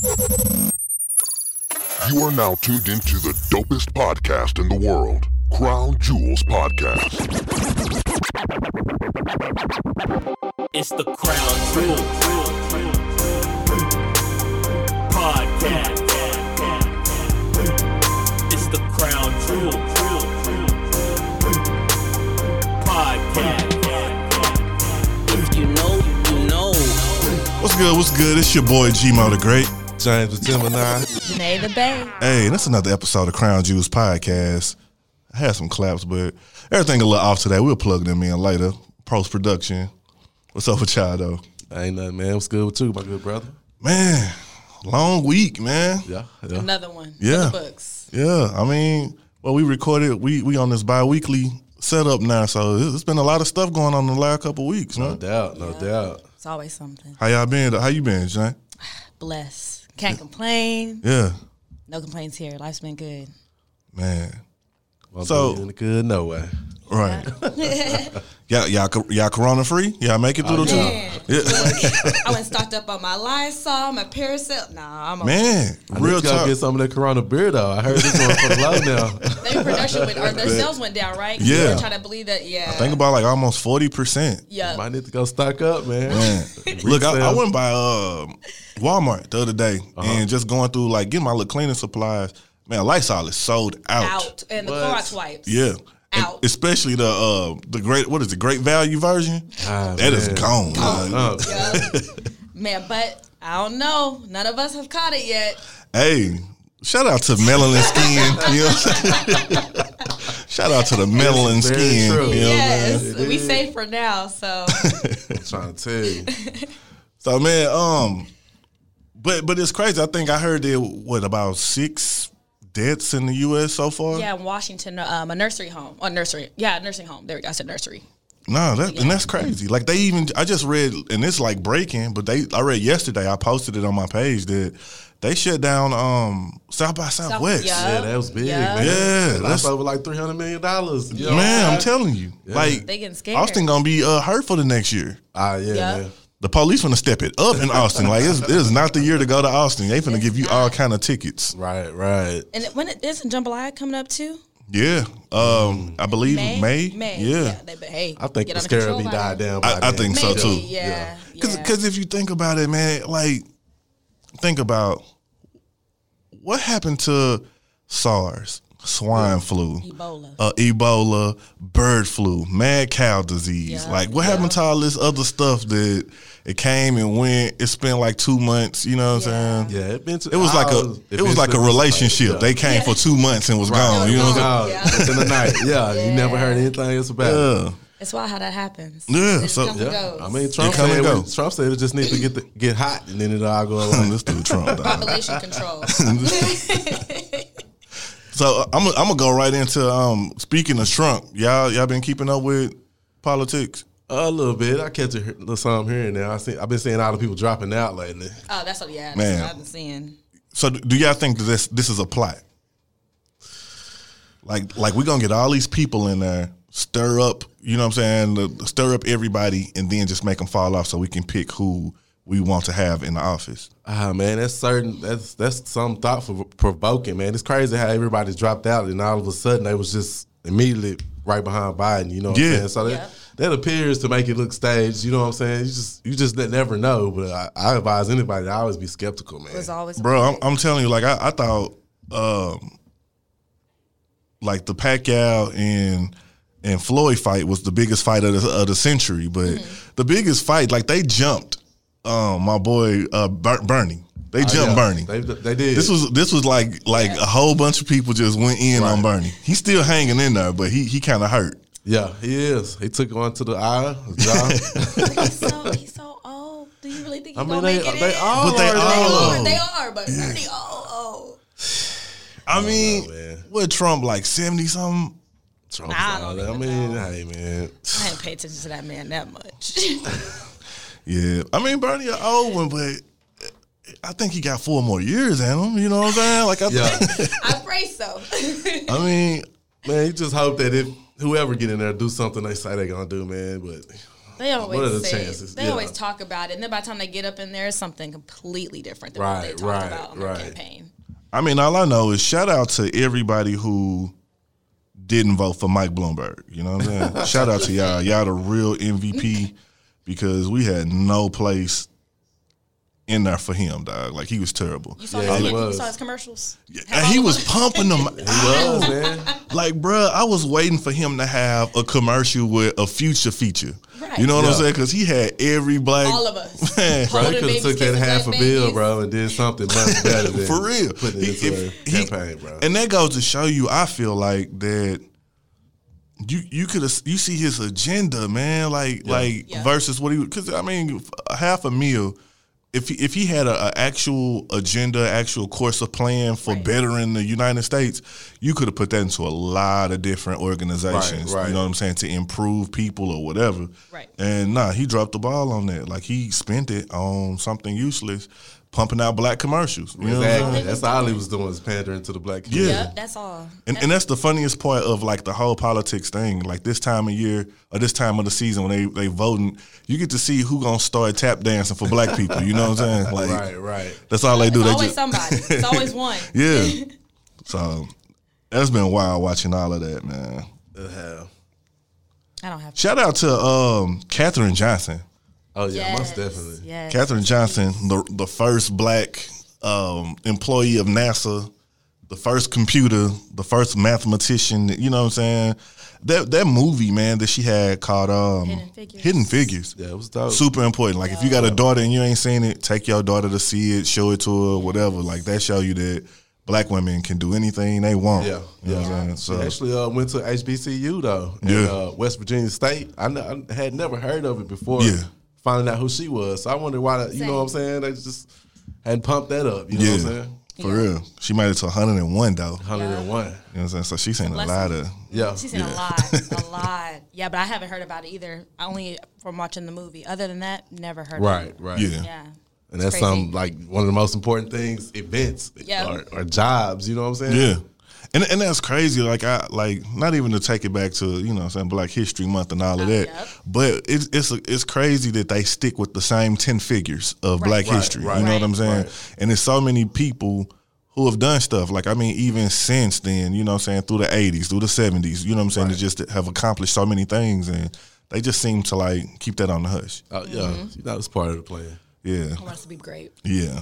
You are now tuned into the dopest podcast in the world, Krown Jewels Podcast. It's the Krown Jewels Podcast. It's the Krown Jewels Podcast. If you know, you know. What's good? What's good? It's your boy Gmo the Great. James Gemini. Janae Tha Bae. Hey, that's another episode of Krown Jewels Podcast. I had some claps, but everything a little off today. We'll plug them in later. Post production. What's up with y'all though? Ain't nothing, man. What's good with you, my good brother? Man, long week, man. Yeah, yeah. Another one. Yeah. The books. Yeah, I mean, well, we recorded. We we on this bi-weekly setup now, so it's it's been a lot of stuff going on in the last couple weeks, No man. doubt, no doubt. It's always something. How y'all been? How you been, Jane? Bless. Can't complain. Yeah, No complaints here. Life's been good. man. Well, So- in good, no way. Right. y'all, y'all, y'all corona free? Y'all make it through the Man. two? Yeah. I went stocked up on my Lysol, my Paracel. Nah, I'm a Man, I real need to talk. get some of that Corona beer though. I heard this one for the low now. Their production went, or their sales went down, right? Yeah. They're trying to believe that. Yeah. Think about like almost forty percent. yeah. Might need to go stock up, man. Man, look, I, I went by uh, Walmart the other day Uh-huh. and just going through like getting my little cleaning supplies. Man, Lysol is sold out. out and the What? Clorox wipes. Yeah. And Out. especially the uh the great what is the great value version Ah, That is man. gone. man. Yeah. Man, but I don't know. None of us have caught it yet. Hey, shout out to melanin skin. You know what I'm saying? shout out to the melanin very skin. true. You know what I'm yes, saying? we is. safe for now. So I'm trying to tell you. So man, um, but but it's crazy. I think I heard there what about six deaths in the U.S. so far. yeah, in Washington, um, a nursery home, a nursery, yeah, nursing home. There we go. I said nursery. No, that and that's crazy. Like they even I just read and it's like breaking, but they I read yesterday. I posted it on my page that they shut down um South by Southwest. yeah. Yeah, that was big, Yeah. man. Yeah, that's that's- over like three hundred million dollars. Man, I'm telling you, like They getting scared. Austin gonna be uh, hurt for the next year. Ah, yeah, Yeah. Man. The police gonna step it up in Austin. Like it's, it's not the year to go to Austin. They finna give you all kind of tickets. Right, right. And it, when it isn't JMBLYA coming up too? Yeah, um, I believe May. May, Yeah, They, but hey, I think get the under scare will be died down. By I- I then. think so, too. Yeah, Because yeah. if you think about it, man, like think about what happened to SARS, swine flu, Ebola. uh, Ebola, bird flu, mad cow disease. Yeah. Like what happened to all this other stuff that it came and went? It spent like two months. You know what Yeah. I'm saying? Yeah, it, been to, It was like a it was like a relationship. They came for two months and was gone. You know what I'm Yeah. Oh, in the night. Yeah, you never heard anything else about it. saying? Yeah. It's wild how that happens. Yeah, It so- comes and Yeah, goes. I mean, Trump come said, and go. Trump said it just needs to get the, get hot and then it all go away. Let's do Trump. dog. population control. So I'm I'm gonna go right into um speaking of Trump. Y'all y'all been keeping up with politics? a little bit. I catch a he- little some here and there. I see. I've been seeing all the people dropping out lately. oh, that's what. Yeah, that's Man. what I've been seeing. So do y'all think this this is a plot? Like like we gonna get all these people in there, stir up, you know what I'm saying, stir up everybody, and then just make them fall off so we can pick who we want to have in the office. Ah man, that's certain. That's that's some thoughtful provoking, man. It's crazy how everybody's dropped out and all of a sudden they was just immediately right behind Biden. You know what Yeah. I'm saying? So Yeah. that, that appears to make it look staged. You know what I'm saying? You just you just never know. But I, I advise anybody to always be skeptical, man. It was always Bro, I'm, I'm telling you, like I, I thought, um, like the Pacquiao and and Floyd fight was the biggest fight of the, of the century, but Mm-hmm. the biggest fight, like they jumped, um, my boy uh, Ber- Bernie, they jumped Oh, Yeah, Bernie. They, they did. this was this was like like a whole bunch of people just went in on Bernie. He's still hanging in there, but he he kind of hurt. yeah, he is. He took one to the eye, his jaw. he's so he's so old. Do you really think he's I mean, gonna they make it they in? all But they are, They all- though. are, they are, but Bernie, oh, oh. I mean, know, what Trump like seventy something? Trump's I don't that. I mean, know. hey man. I didn't pay attention to that man that much. Yeah, I mean Bernie an old one, but I think he got four more years in him. You know what I'm saying? Like I, Yeah. I pray so. I mean, Man, you just hope that if whoever get in there do something they say they're gonna do, man. But They always What are the say chances? they Yeah. always talk about it, and then by the time they get up in there, it's something completely different than what they talked right, about on right. their campaign. I mean, all I know is shout out to everybody who didn't vote for Mike Bloomberg. You know what I'm saying? shout out to y'all. Y'all the real MVP because we had no place in there for him, dog. Like he was terrible. You saw, Yeah, his, he you was. saw his commercials. And he was pumping them. He was, man. Like, bruh, I was waiting for him to have a commercial with a future feature. Right. You know what I'm saying? Because he had every black All of us. Man, Bro, he could have took that half a bill, bro, and did something much better than for real. putting it If- into if a he- campaign, bro. And that goes to show you, I feel like that you you could you see his agenda, man. Like like Yeah. versus what he because I mean half a meal. If he, if he had a, a actual agenda, actual course of plan for Right. bettering the United States, you could have put that into a lot of different organizations. Right, right. You know what I'm saying to improve people or whatever. Right. And nah, he dropped the ball on that. Like he spent it on something useless, pumping out black commercials. You know what I'm saying? Exactly. That's all he was doing was pandering to the black community. Yeah. Yep, that's all. And, and that's the funniest part of like the whole politics thing. Like this time of year or this time of the season when they they voting, you get to see who gonna start tap dancing for black people. You know what I'm saying? Like Right, right. that's all they do. It's they always just somebody. It's always one. yeah. So that's been wild watching all of that, man. The hell. I don't have. Shout out to um Katherine Johnson. Oh yeah, Yes, most definitely. Yes. Katherine Johnson, the the first black um, employee of NASA, the first computer, the first mathematician. You know what I'm saying? That that movie, man, that she had called um, Hidden Figures. Hidden Figures. Yeah, it was dope. Super important. Like if you got a daughter and you ain't seen it, take your daughter to see it, show it to her, whatever. Like that show you that black women can do anything they want. Yeah, You know yeah. what I'm saying? So actually uh, went to HBCU though, in Yeah. uh, West Virginia State. I, n- I had never heard of it before. Yeah. Finding out who she was. So I wonder why. The, you know what I'm saying? They just hadn't pumped that up. You know yeah. what I'm saying? For real. She made it to 101 though. 101. You know what I'm saying? So she's seen a lot of Yeah, She's seen a lot, a lot. Yeah, but I haven't heard about it either. Only from watching the movie. Other than that, never heard. right, Of right. Yeah. Yeah. And that's It's some like one of the most important things, events Yeah. or, or jobs. You know what I'm saying? Yeah. And and that's crazy. Like I like not even to take it back to, you know I'm saying, Black History Month and all of Oh, that. yep. But it's it's it's crazy that they stick with the same ten figures of Black Right, history. right, you know what I'm saying? right. And there's so many people who have done stuff. Like I mean, even since then, you know what I'm saying, through the eighties, through the seventies, you know what I'm saying, they just have accomplished so many things and they just seem to like keep that on the hush. Oh, yeah. Mm-hmm. You know, it's part of the plan. Yeah. I want us to be great. Yeah.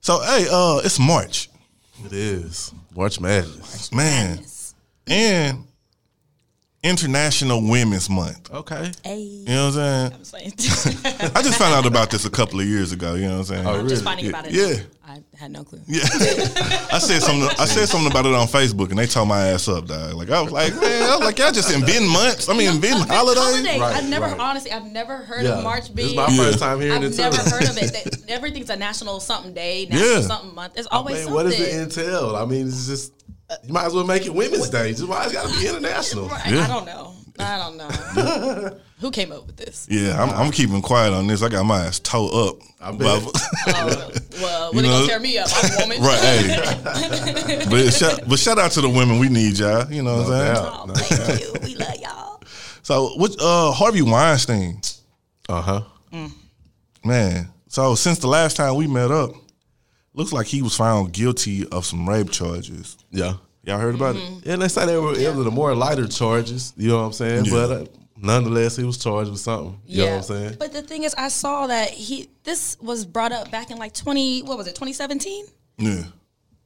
So hey, uh, it's March. It is March Madness. Man. And International Women's Month. Okay. Hey. You know what I'm saying? I'm saying. I just found out about this a couple of years ago. You know what I'm saying? Oh, I'm really? just finding Yeah. about it. Yeah. now. I had no clue. Yeah, I said something. I said something about it on Facebook, and they tore my ass up, dog. Like I was like, man, I was like, y'all just inventing months. I mean, inventing holidays. Holiday. Right, I've never right. honestly. I've never heard Yeah. of March This is being. my Yeah. first time hearing I've it never heard of it. They- Everything's a national something day, national Yeah. something month. It's I always mean, something. what does it entail? I mean, it's just you might as well make it Women's Day. Just why it's got to be international? Right, Yeah. I don't know. I don't know. Who came up with this? Yeah, I'm, I'm keeping quiet on this. I got my ass toe up. I bet. Oh, well, You when they gonna tear me up? I'm a woman. right, hey. but shout, but shout out to the women. We need y'all. You know what I'm saying? doubt. Oh, thank you. We love y'all. So, what? Uh, Harvey Weinstein, Uh huh. man. So since the last time we met up, looks like he was found guilty of some rape charges. Yeah. Y'all heard about it? Yeah, and they say they were it was the more lighter charges. You know what I'm saying? Yeah. But uh, nonetheless, he was charged with something. You know what I'm saying? But the thing is, I saw that he. This was brought up back in like 20. What was it? 2017. Yeah.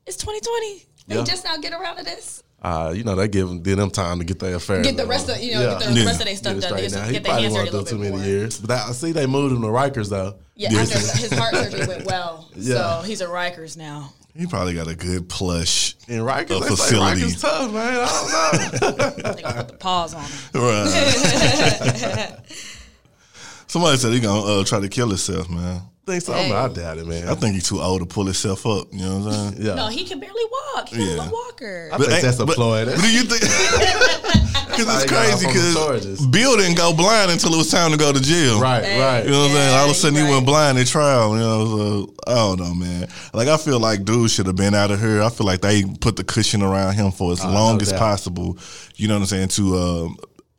It's 2020. They Yeah. just now get around to this. Uh, you know, they give them, them time to get their affairs. Get the rest of you know get the Yeah. rest of their stuff done. straight Get, now. get He their probably hands dirty won't a do little too bit many more. years. But I see they moved him to Rikers though. Yeah, Yeah. I his heart surgery went well, Yeah. so he's at Rikers now. He probably got a good plush. In Rikers, A they facility. say Rikers tough, man. I don't know. They gonna put the pause on him. Right. Somebody said he gonna uh, try to kill himself, man. Think so. Hey. I doubt it, man. I think he's too old to pull himself up. You know what I'm saying? yeah. No, he can barely walk. He's Yeah. a walker. I think that's a but- ploy. But do you think? Because it's he got off crazy. Because. Bill didn't go blind until it was time to go to jail. right, Hey. right. You know what I'm saying? All of a sudden you he went right. blind at trial. You know, so I don't know, man. Like I feel like dude should have been out of here. I feel like they put the cushion around him for as Oh, long no as doubt. possible. You know what I'm saying? To uh,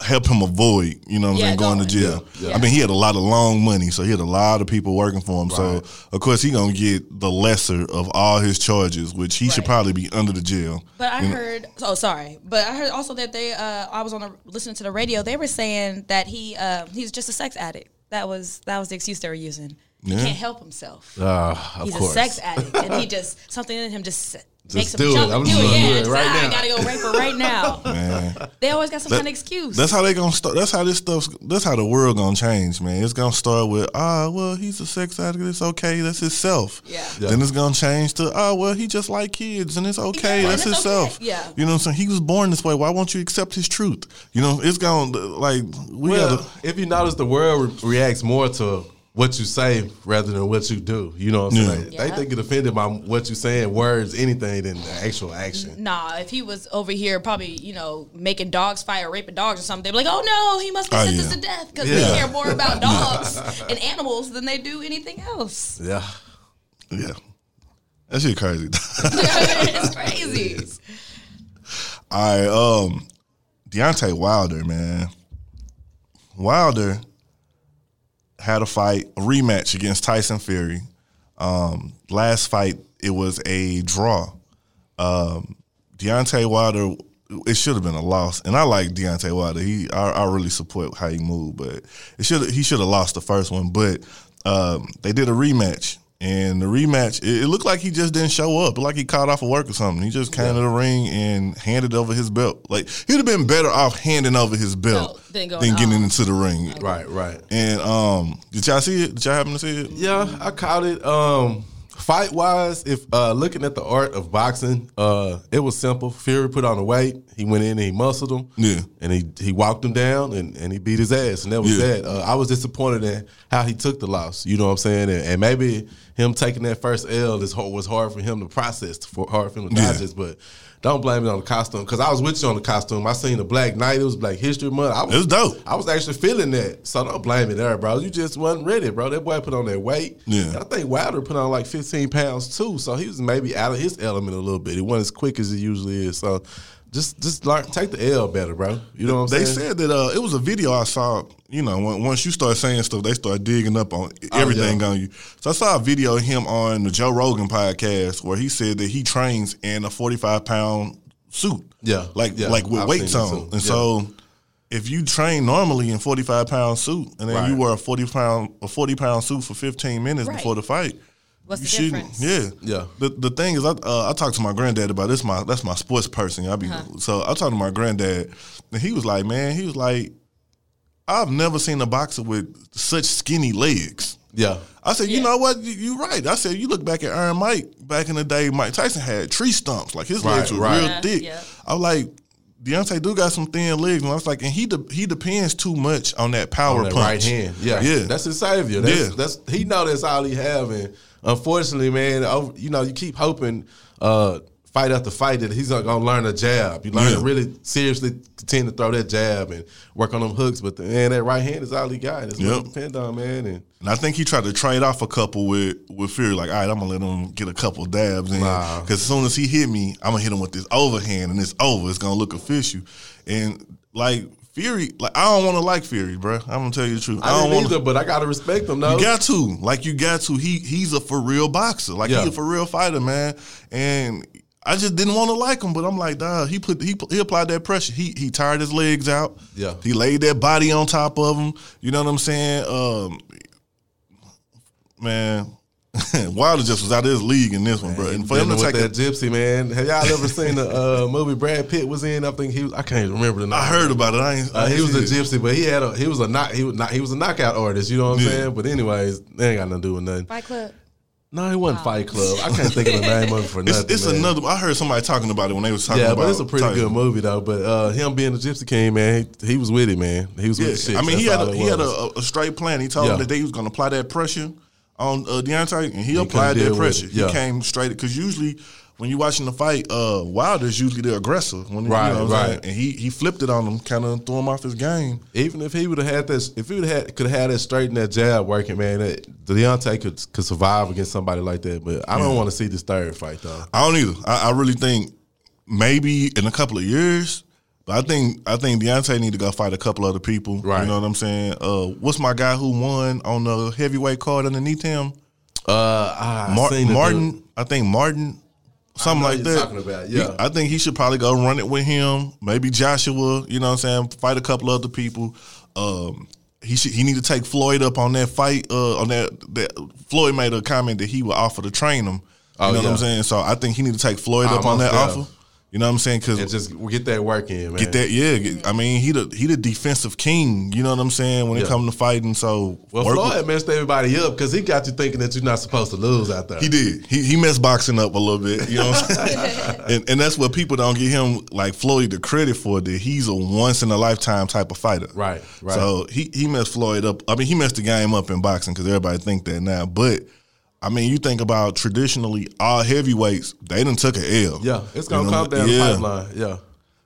help him avoid, you know what I'm Yeah, saying, going to jail. Yeah. I mean, he had a lot of long money, so he had a lot of people working for him. So of course he gonna get the lesser of all his charges, which he should probably be under the jail. But I You know? heard. Oh, sorry. But I heard also that they. Uh, I was on the, listening to the radio. They were saying that he. Uh, he's just a sex addict. That was that was the excuse they were using. He Yeah. can't help himself. Uh, of He's course. a sex addict, and he just something in him just. Makes him do it. I'm and just do it. gonna Yeah, do it right ah, I gotta go rape her right now. Man. They always got some That- kind of excuse. That's how they gonna start. That's how this stuff. That's how the world gonna change, man. It's gonna start with ah, well, he's a sex addict. It's okay. That's his self. Yeah. Yeah. Then it's gonna change to ah, well, he just like kids, and it's okay. Yeah, that's and his okay. self. Yeah. You know what I'm saying? He was born this way. Why won't you accept his truth? You know, it's gonna like we Well, gotta. if you notice, the world re- reacts more to what you say rather than what you do. You know what I'm Yeah. saying? They, Yeah. they get offended by what you saying, words, anything, than the actual action. Nah, if he was over here, probably you know making dogs fight or raping dogs or something, they'd be like, "Oh no, he must be Oh, sentenced yeah. to death because Yeah. they care more about dogs and animals than they do anything else." Yeah. Yeah, that shit crazy. it's crazy. All right, um, Deontay Wilder, man. Wilder had a fight, a rematch against Tyson Fury. Um, last fight, it was a draw. Um, Deontay Wilder, it should have been a loss, and I like Deontay Wilder. He, I, I really support how he moved, but it should he should have lost the first one. But um, they did a rematch, and the rematch, it, it looked like he just didn't show up, like he caught off of work or something. He just came to the ring and handed over his belt. Like he'd have been better off handing over his belt Belt than than, getting into the ring. Right, right. And um, did y'all see it? Did y'all happen to see it? Yeah, I caught it. Um, fight wise, if uh, looking at the art of boxing, uh, it was simple. Fury put on the weight. He went in and he muscled him. Yeah. and he he walked him down and, and he beat his ass, and that was Yeah. that. Uh, I was disappointed in how he took the loss. You know what I'm saying? And, and maybe him taking that first L is was hard for him to process, for, hard for him to Yeah. digest. But don't blame it on the costume because I was with you on the costume. I seen the Black Knight. It was Black History Month. I was, It was dope. I was actually feeling that. So don't blame it there, bro. You just wasn't ready, bro. That boy put on that weight. Yeah. And I think Wilder put on like 15 pounds too. So he was maybe out of his element a little bit. He wasn't as quick as he usually is. So just just learn take the L better, bro. You know what I'm They saying? said that uh, it was a video I saw. You know, when, once you start saying stuff, they start digging up on everything Oh, yeah. on you. So I saw a video of him on the Joe Rogan podcast where he said that he trains in a forty-five pound suit. Yeah, like yeah, like with I've weights on. And Yeah. so, if you train normally in forty-five pound suit, and then Right. you wear a forty pound a forty pound suit for fifteen minutes Right. before the fight. What's you the shouldn't- difference? Yeah, Yeah. The the thing is, I uh, I talked to my granddad about this. My that's my sports person. I be Uh-huh. so I talked to my granddad, and he was like, man, he was like, I've never seen a boxer with such skinny legs. Yeah. I said, you Yeah. know what? You- You're right. I said, you look back at Iron Mike back in the day. Mike Tyson had tree stumps, like his legs were right. real Yeah, thick. yeah. I was like, Deontay do got some thin legs, and I was like, and he de- he depends too much on that power on that punch. right hand. Yeah, yeah. That's his savior. That's, Yeah. that's he know that's all he have, and unfortunately, man, you know, you keep hoping uh, fight after fight that he's not gonna learn a jab. You learn Yeah. to really seriously continue to throw that jab and work on them hooks. But the, man, that right hand is all he got. That's what Yep. it depend on, man. And And I think he tried to trade off a couple with with Fury. Like, all right, I'm gonna let him get a couple dabs in because as soon as he hit me, I'm gonna hit him with this overhand, and it's over. It's gonna look official. And like Fury, like I don't want to like Fury, bro. I'm gonna tell you the truth. I, I, don't want either, but I gotta respect him though. You got to, like, you got to. He he's a for real boxer. Like Yeah. he's a for real fighter, man. And I just didn't want to like him, but I'm like, dog. He put he he applied that pressure. He he tired his legs out. Yeah. He laid that body on top of him. You know what I'm saying? Um, man. Wilder just was out of his league in this one, bro. And for him to Dealing take that a, gypsy man, have y'all ever seen the uh, movie Brad Pitt was in? I think he was. I can't even remember the name. I heard about it. I ain't. I Uh, he was a gypsy, but he had a he was a knock he was not he was a knockout artist. You know what I'm Yeah. saying? But anyways, they ain't got nothing to do with nothing. Fight Club. No, it wasn't Fight Club. I can't think of the name of it for It's, nothing. it's man. another. I heard somebody talking about it when they was talking Yeah, about. but it's a pretty Tyson. good movie though. But uh, him being a Gypsy King, man, he, he was with it, man. He was with Yeah, the shit. I mean, he had a, he had a, a straight plan. He told Yeah. him that they was going to apply that pressure on uh, Deontay, and he, couldn't applied that pressure. it. He came straight because usually when you're watching the fight, uh, Wilder's usually the aggressor. When, you Right, know right. saying? And he he flipped it on him, kind of threw him off his game. Even if he would have had this, if he would have had, could have had that straight and that jab working, man, that, Deontay could could survive against somebody like that. But I don't want to see this third fight though. I don't either. I, I really think maybe in a couple of years. But I think I think Deontay need to go fight a couple other people. Right. You know what I'm saying? Uh, what's my guy who won on the heavyweight card underneath him? Uh, I Mar- Martin. I think Martin. Something like that. talking about, He- yeah. I think he should probably go run it with him. Maybe Joshua. You know what I'm saying? Fight a couple other people. Um, he should. He need to take Floyd up on that fight. Uh, on that that Floyd made a comment that he would offer to train him. You Oh, know what. I'm saying? So I think he need to take Floyd Oh, up on that def. offer. You know what I'm saying? Because And just get that work in, man. Get that, yeah. get- I mean, he the he the defensive king. You know what I'm saying when it Yeah. comes to fighting. So Well, work with- Floyd messed everybody up because he got you thinking that you're not supposed to lose out there. he did. He he messed boxing up a little bit. You know what I'm saying? and, and that's what people don't give him like Floyd the credit for. That he's a once in a lifetime type of fighter. Right, right. So he he messed Floyd up. I mean, he messed the game up in boxing because everybody think that now. But I mean, you think about traditionally all heavyweights, they done took an L. Yeah, it's gonna You know, come down yeah. the pipeline. Yeah.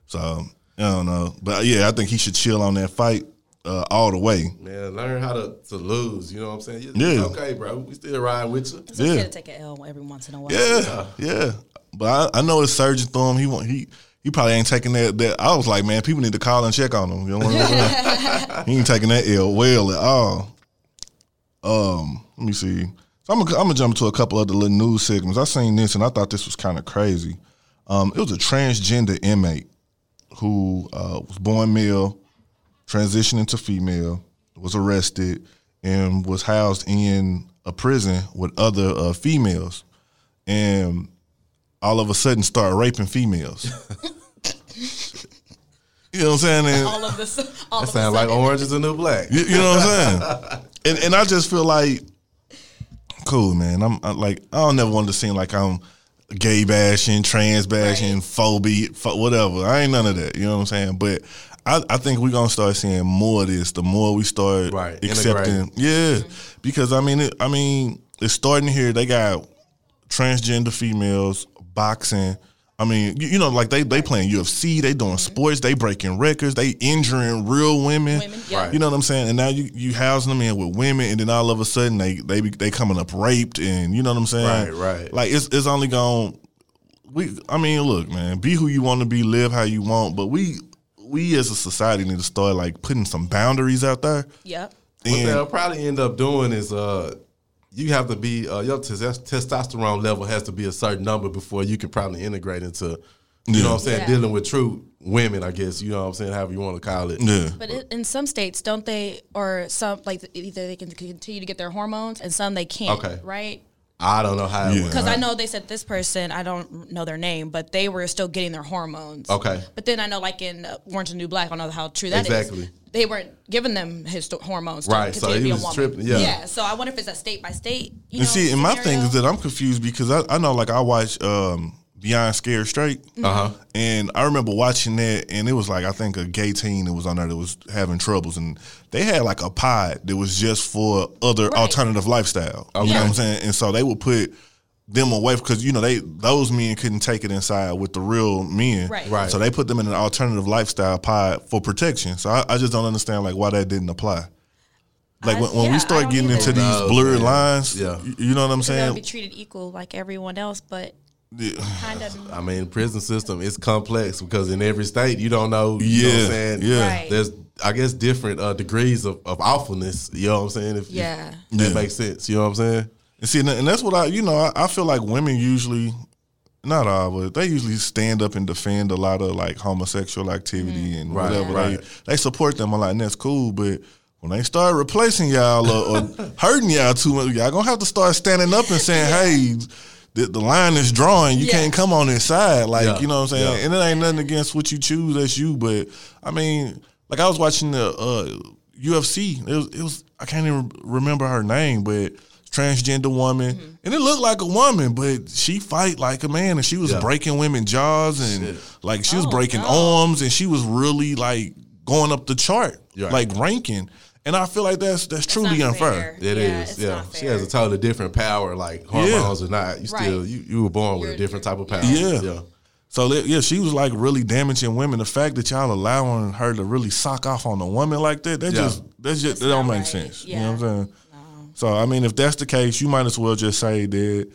So I don't know, but yeah, I think he should chill on that fight uh, all the way. Man, learn how to, to lose. You know what I'm saying? It's Yeah. okay, bro. We still ride with you. It's okay Yeah. to take an L every once in a while. Yeah, yeah. But I, I know it's surging through him. He want he he probably ain't taking that. That I was like, man, people need to call and check on him. You know what I'm saying? he ain't taking that L well at all. Um, let me see. So I'm gonna, I'm gonna jump to a couple other little news segments. I seen this and I thought this was kind of crazy. Um, it was a transgender inmate who uh, was born male, transitioning to female, was arrested, and was housed in a prison with other uh, females, and all of a sudden started raping females. you know what I'm saying? And- All of this. All That sounds like. Orange is the New Black. you, you know what I'm saying? and and I just feel like, cool, man. I'm I, like I don't never want to seem like I'm gay bashing, trans bashing, phobia, pho- whatever. I ain't none of that. You know what I'm saying? But I, I think we're gonna start seeing more of this. The more we start Right, accepting, yeah, mm-hmm. because I mean, it, I mean, it's starting here. They got transgender females boxing. I mean, you, you know, like they they playing UFC, they doing sports, they breaking records, they injuring real women. Women, yeah. Right. You know what I'm saying? And now you you housing them in with women, and then all of a sudden they they be, they coming up raped, and you know what I'm saying? Right, right. Like it's it's only going. We, I mean, look, man, be who you want to be, live how you want, but we we as a society need to start like putting some boundaries out there. Yep. What And- they'll probably end up doing is uh, you have to be uh, your tes- testosterone level has to be a certain number before you can probably integrate into you know what I'm saying Yeah. dealing with true women. I guess you know what I'm saying however you want to call it. Yeah, But it, in some states, don't they, or some like either they can continue to get their hormones, and some they can't. Okay. Right. I don't know how. It Yeah. went. Because I know they said this person, I don't know their name, but they were still getting their hormones. Okay. But then I know, like in Orange and New Black, I don't know how true that is. Exactly. They weren't giving them his sto- hormones. To Right, so continue to he was woman. tripping, yeah. Yeah. So I wonder if it's a state by state. You and know, see, and my thing is that I'm confused because I, I know, like, I watch um, Beyond Scared Straight, Mm-hmm. Uh huh. and I remember watching that, and it was like I think a gay teen that was on there that was having troubles, and they had like a pod that was just for other Right. alternative lifestyle. You know what I'm saying? And so they would put them away because you know they those men couldn't take it inside with the real men, Right. Right. So they put them in an alternative lifestyle pod for protection. So I, I just don't understand like why that didn't apply. Like I- when, when yeah, we start getting either. into these knows, blurred man? lines, Yeah. you, you know what I'm They'll saying? be treated equal like everyone else, but kind of. I mean, prison system is complex because in every state you don't know. You know what Yeah, I'm saying? yeah. Right. There's, I guess, different uh, degrees of, of awfulness. You know what I'm saying? If, if Yeah. that Yeah. makes sense. You know what I'm saying? And see, and and that's what I, you know, I, I feel like women usually, not all, but they usually stand up and defend a lot of like homosexual activity and Right, whatever. right. They they support them a lot, and that's cool. But when they start replacing y'all or, or hurting y'all too much, y'all gonna have to start standing up and saying, "Hey." The, the line is drawn. You Yeah. can't come on this side. Like, Yeah, you know what I'm saying? yeah. And it ain't nothing against what you choose. That's you. But I mean, like I was watching the uh, UFC. It was, it was I can't even remember her name, but transgender woman, Mm-hmm. and it looked like a woman, but she fight like a man, and she was Yeah. breaking women jaws and like she was Oh, breaking no. arms, and she was really like going up the chart, Right. like ranking. And I feel like that's that's truly unfair. fair. It is, Yeah, it's yeah. She has a totally different power, like hormones or not. You still, Right. you, you were born with You're- a different type of power. Yeah. yeah. So yeah, she was like really damaging women. The fact that y'all allowing her to really sock off on a woman like that, that Yeah. just that's just It's that don't make right. sense. You know what I'm saying? So I mean, if that's the case, you might as well just say that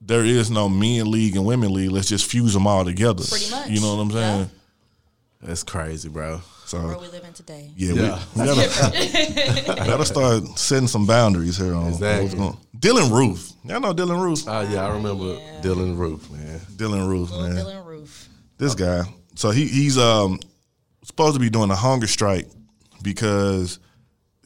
there is no men league and women league. Let's just fuse them all together. Pretty much. You know what I'm saying? That's crazy, bro. So Where we live in today. yeah, Yeah. We, we gotta, gotta start setting some boundaries here on Exactly. what's going. Dylann Roof, y'all know Dylann Roof. Oh yeah, I remember Dylann Roof, man. Dylann Roof, Little man. Dylann Roof. This guy. So he he's um supposed to be doing a hunger strike because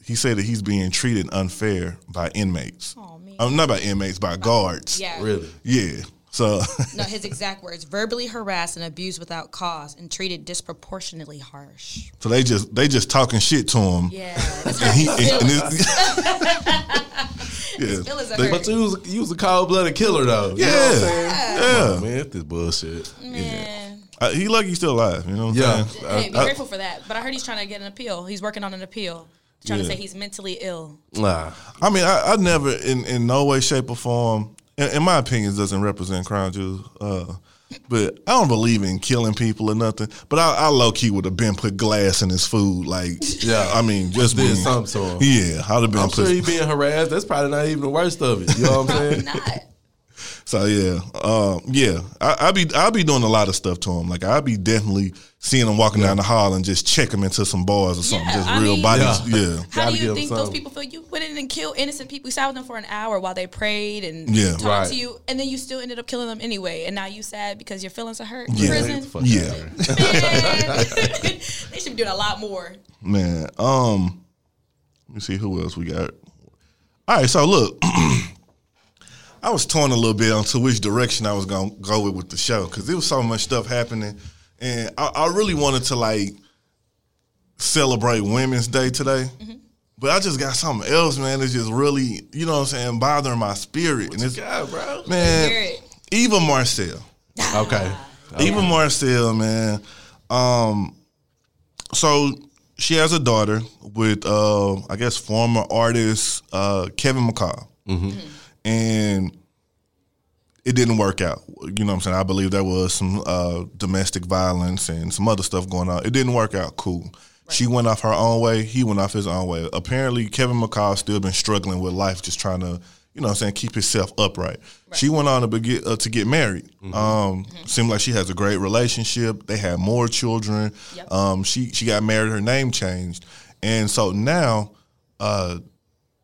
he said that he's being treated unfair by inmates. Oh man. Um, not by inmates, by guards. yeah. Really? Yeah. So No, his exact words: verbally harassed and abused without cause, and treated disproportionately harsh. so they just they just talking shit to him. Yeah. And he, and, and it's- yeah. They- But you was you was a cold blooded killer though. You know what I'm Yeah. saying? Yeah. Man, it's this bullshit. Man. Uh, he lucky he's still alive. You know what Yeah. I'm saying? Hey, be I- grateful for that. But I heard he's trying to get an appeal. He's working on an appeal. Trying to say he's mentally ill. Nah. I mean, I, I never, in, in no way, shape, or form, in, in my opinion, doesn't represent Krown Jewels. Uh, but I don't believe in killing people or nothing. But I, I low key would have been put glass in his food. Like, Yeah. I mean, just Did being, something to him. Yeah, I'd have been I'm put. sure he being harassed. That's probably not even the worst of it. You know what I'm saying? not. So yeah, uh, yeah, I, I be I be doing a lot of stuff to him. Like I'll be definitely seeing him walking down the hall and just check him into some bars or something. Yeah, just I real mean- bodies. Yeah. Yeah. How Gotta do you think those people feel? You went in and killed innocent people. You sat with them for an hour while they prayed and Yeah. talked Right. to you, and then you still ended up killing them anyway. And now you sad because your feelings are hurt. Yeah. Prison. Fuck Yeah. Man. they should be doing a lot more. Man, um, let me see who else we got. All right, so look, I was torn a little bit onto which direction I was gonna go with with the show because there was so much stuff happening, and I, I really wanted to like celebrate Women's Day today. But I just got something else, man. It's just really, you know what I'm saying, bothering my spirit. and it's God, bro. man, Eva Marcille. Okay. Eva Marcille, man. Um, so she has a daughter with, uh, I guess, former artist uh, Kevin McCall, and it didn't work out. You know what I'm saying? I believe there was some uh, domestic violence and some other stuff going on. It didn't work out. Cool. She went off her own way. He went off his own way. Apparently, Kevin McCall still been struggling with life, just trying to, you know, what I'm saying, keep himself upright. She went on to be, uh, to get married. Um, Seemed like she has a great relationship. They had more children. Yep. Um, she she got married. Her name changed, and so now. Uh,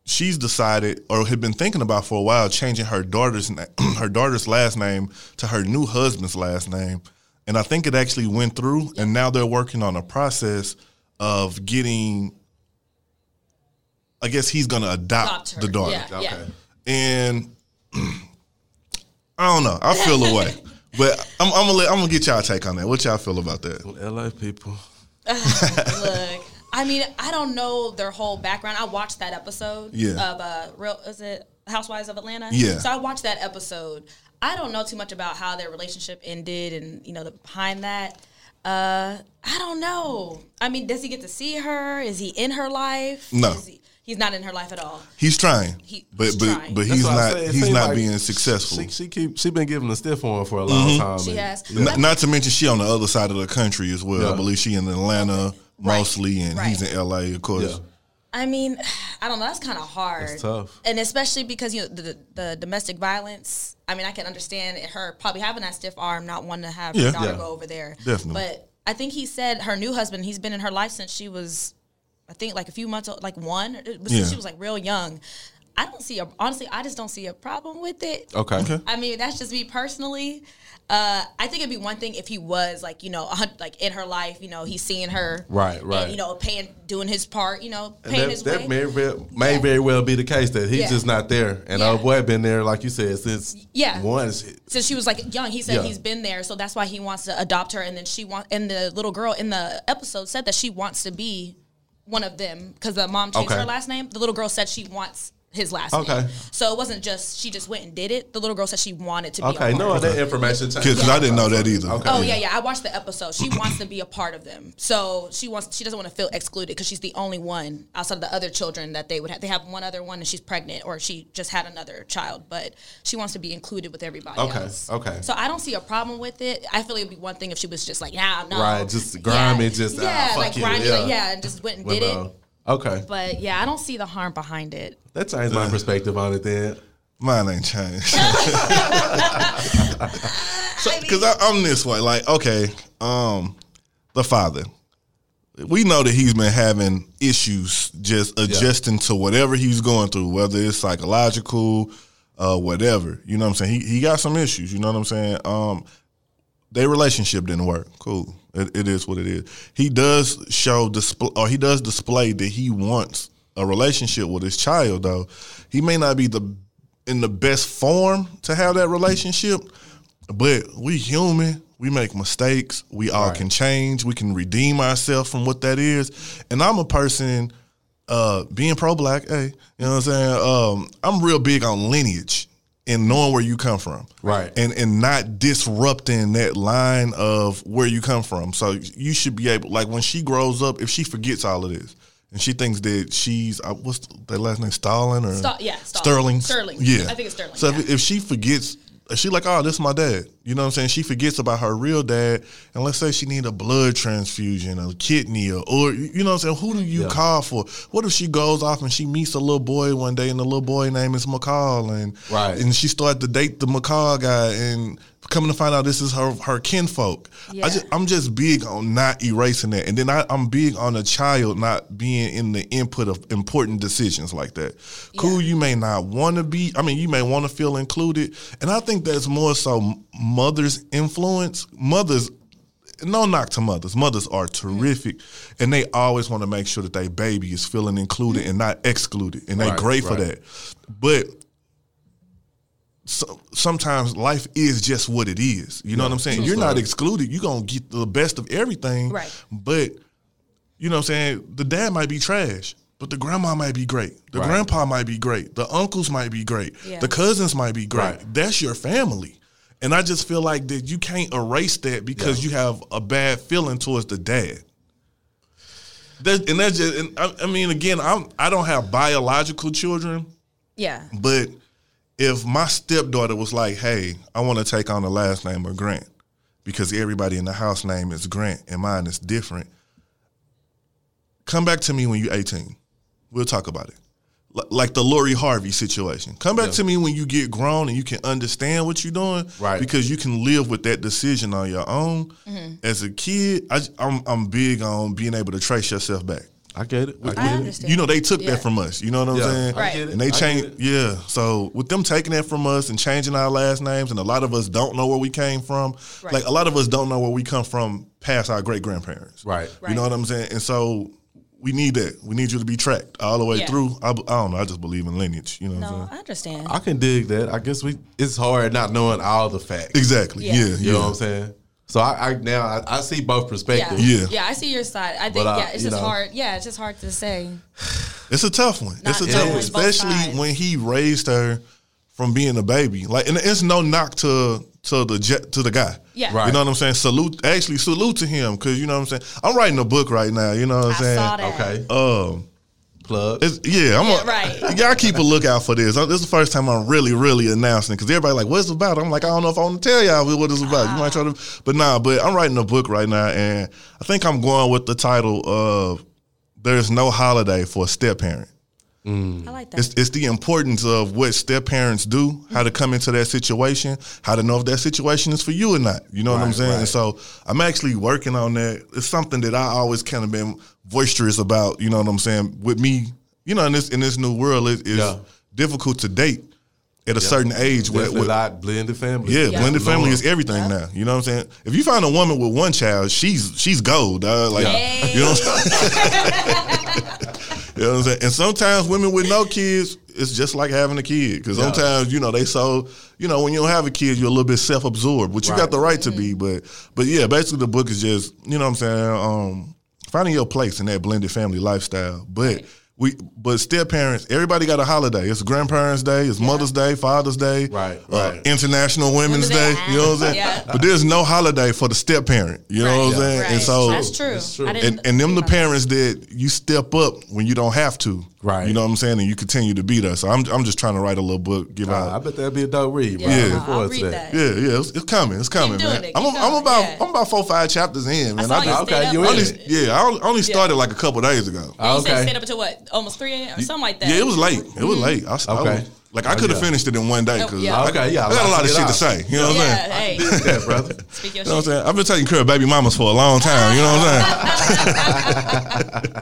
she's decided or had been thinking about for a while changing her daughter's na- her daughter's last name to her new husband's last name and i think it actually went through and now they're working on a process of getting i guess he's going to adopt, Adopt the daughter Yeah, yeah. Okay. and i don't know i feel a way but I'm, I'm gonna let, I'm gonna get y'all take on that. What y'all feel about that? LA people. Look, I mean, I don't know their whole background. I watched that episode Yeah. of uh, real is it Housewives of Atlanta? Yeah. So I watched that episode. I don't know too much about how their relationship ended and you know the behind that. Uh, I don't know. I mean, does he get to see her? Is he in her life? No. Is he, he's not in her life at all. He's trying, He- but he's but trying. but he's not he's not like being successful. She, she keep she been giving a stiff one for a long time. She and- has. Yeah. N- not to mention she on the other side of the country as well. I believe she in Atlanta Right. mostly, and he's in LA, of course. Yeah. I mean, I don't know. That's kind of hard. It's tough. and especially because you know the, the, the domestic violence. I mean, I can understand her probably having that stiff arm, not wanting to have Yeah. her daughter Yeah. go over there. Definitely. But I think he said her new husband. He's been in her life since she was, I think, like a few months, old, like one, uh, it Yeah. she was like real young. I don't see a honestly. I just don't see a problem with it. Okay. Okay. I mean, that's just me personally. Uh, I think it'd be one thing if he was like, you know, like in her life, you know, he's seeing her, Right, right. and, you know, paying, doing his part, you know, paying that, his that way. may, very, may very well be the case that he's Yeah. just not there. And Yeah. our boy been there, like you said, since Yeah. once. since she was like young. He said Yeah. he's been there, so that's why he wants to adopt her. And then she want, and the little girl in the episode said that she wants to be one of them because the mom changed Okay. her last name. The little girl said she wants his last Okay. name. So it wasn't just she just went and did it. The little girl said she wanted to be. Okay, no, that information. Because I didn't know that either. Okay. Oh yeah, yeah. I watched the episode. She wants to be a part of them. So she wants. She doesn't want to feel excluded because she's the only one outside of the other children that they would have. They have one other one, and she's pregnant, or she just had another child. But she wants to be included with everybody Okay, else. okay. So I don't see a problem with it. I feel it'd be one thing if she was just like, nah, no, Right, just grimy, yeah. just, ah, yeah, fuck like you, grimy, yeah. like, yeah, and just went and Well, did no. it. Okay. But yeah, I don't see the harm behind it. That changed my perspective on it then. Mine ain't changed. Because I'm this way. Like, okay, um, the father. We know that he's been having issues just adjusting to whatever he's going through, whether it's psychological, uh, whatever. You know what I'm saying? He he got some issues. You know what I'm saying? Um, their relationship didn't work. Cool. It, it is what it is. He does show display, or he does display that he wants a relationship with his child. Though he may not be the in the best form to have that relationship, but we human. We make mistakes. We all Right. can change. We can redeem ourselves from what that is. And I'm a person uh, being pro black, hey, you know what I'm saying? Um, I'm real big on lineage and knowing where you come from. Right. And and not disrupting that line of where you come from. So you should be able like when she grows up, if she forgets all of this and she thinks that she's uh, what's that last name Stalin or Sta- yeah, Stalin. Sterling. Sterling. Yeah. I think it's Sterling, So if, yeah. if she forgets if she like, oh, this is my dad. You know what I'm saying? She forgets about her real dad, and let's say she need a blood transfusion, a kidney, or, or you know what I'm saying? Who do you call for? What if she goes off and she meets a little boy one day, and the little boy name is McCall, and Right. and she start to date the McCall guy, and coming to find out this is her her kinfolk. Yeah. I just I'm just big on not erasing that, and then I, I'm big on a child not being in the input of important decisions like that. Cool, Yeah. you may not want to be. I mean, you may want to feel included, and I think that's more so mothers' influence. Mothers, no knock to mothers. Mothers are terrific, and they always want to make sure that their baby is feeling included and not excluded, and they Right, great for that. But so, sometimes life is just what it is. You know what I'm saying? You're not excluded. You're gonna get the best of everything. Right. But you know what I'm saying? The dad might be trash, but the grandma might be great. The Right. grandpa might be great. The uncles might be great. Yeah. The cousins might be great. Right. That's your family. And I just feel like that you can't erase that because Yeah. you have a bad feeling towards the dad. That, and that's just, and I, I mean, again, I'm I don't have biological children, Yeah. but if my stepdaughter was like, "Hey, I want to take on the last name of Grant because everybody in the house name is Grant and mine is different," come back to me when you're 18. We'll talk about it. L- Like the Lori Harvey situation. Come back to me when you get grown and you can understand what you're doing, Right. Because you can live with that decision on your own. Mm-hmm. As a kid, I, am I'm big on being able to trace yourself back. I get it. I get I it. understand. You know, they took Yeah. that from us. You know what I'm Yeah, saying? I Right. get it. And they changed, yeah. So with them taking that from us and changing our last names, and a lot of us don't know where we came from. Right. Like a lot of us don't know where we come from past our great grandparents. Right. You know what I'm saying? And so we need that. We need you to be tracked all the way Yeah. through. I, I don't know. I just believe in lineage. You know what I'm No, saying? I understand. I can dig that. I guess we. It's hard not knowing all the facts. Exactly. Yeah. Yeah. You Yeah. know what I'm saying? So I, I now I, I see both perspectives. Yeah. Yeah, I see your side. I think But, yeah, it's just know. hard. Yeah, it's just hard to say. It's a tough one. it's a tough one, especially sides. when he raised her from being a baby. Like, and it's no knock to to the jet to the guy. Yeah. Right. You know what I'm saying? Salute, actually salute to him because you know what I'm saying. I'm writing a book right now. You know what I'm I saying? saw that. Okay. Um, Plug. it's, yeah, I'm Yeah, a, right. Y'all keep a lookout for this. This is the first time I'm really, really announcing because everybody like, "What's about?" I'm like, I don't know if I want to tell y'all what it's about. You might try to, but nah. But I'm writing a book right now, and I think I'm going with the title of "There's No Holiday for a Step Parent." Mm. I like that. It's, it's the importance of what step parents do, how to come into that situation, how to know if that situation is for you or not. You know what I'm saying? right. And so I'm actually working on that. It's something that I always kind of been boisterous about. You know what I'm saying? With me, you know, in this in this new world, it is Yeah. difficult to date at a certain age. Where, Definitely where- like blended family. yeah, Yeah. blended family is Lord. everything now. You know what I'm saying? If you find a woman with one child, she's she's gold. Dog. Like Yeah. you know what I'm saying? you know what I'm saying? And sometimes women with no kids, it's just like having a kid. Because Yeah. sometimes, you know, they so you know, when you don't have a kid, you're a little bit self absorbed, which you got the right to be. But but yeah, basically the book is just, you know what I'm saying, um, finding your place in that blended family lifestyle. But we but step parents, everybody got a holiday. It's Grandparents' Day, it's Mother's Day, Father's Day, Right, uh, right. International Women's Women's Day. Day, You know what I'm saying? yeah. But there's no holiday for the step parent. You know what I'm Right, saying? right. And so that's true. That's true. And, and them the think about that. parents that you step up when you don't have to. Right. You know what I'm saying? And you continue to be there. So I'm I'm just trying to write a little book, give Uh, I bet that'd be a dope read. bro. Yeah, I Yeah. look I'll forward read to that. Yeah, yeah, it's, it's coming. It's coming, doing man. it. I'm, Keep I'm going. about Yeah. I'm about four five chapters in, man. I saw I you just, Okay, stayed you late. in only, yeah, I only- only started like a couple days ago. Yeah, you Okay. said stayed up until what? Almost three a.m. or something like that. Yeah, it was late. It was late. I, I Okay. was, Like I could have yeah. finished it in one day because Yeah. I, Okay, yeah, I got a lot of get shit to say. You know what I'm saying? Yeah, hey, Yeah, brother. speak your You know what I'm saying? I've been taking care of baby mamas for a long time. You know what I'm saying?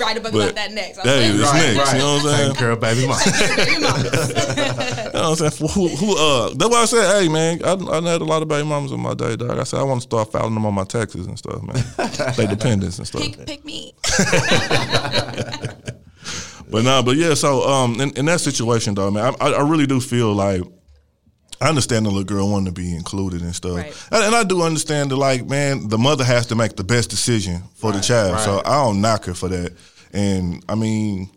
Write a book But about that next. I'm Hey, like, it's Right, next. right. You know what I'm saying? Taking care of baby baby mamas. You know what I'm saying? Who, who, uh, that's why I said, hey, man, I, I had a lot of baby mamas in my day, dog. I said, I want to start filing them on my taxes and stuff, man. they dependents and stuff. pick, pick me. But nah, but yeah, so um, in, in that situation, though, man, I, I really do feel like I understand the little girl wanting to be included and stuff, Right. and, and I do understand that, like, man, the mother has to make the best decision for the child. Right. So. I don't knock her for that, and I mean.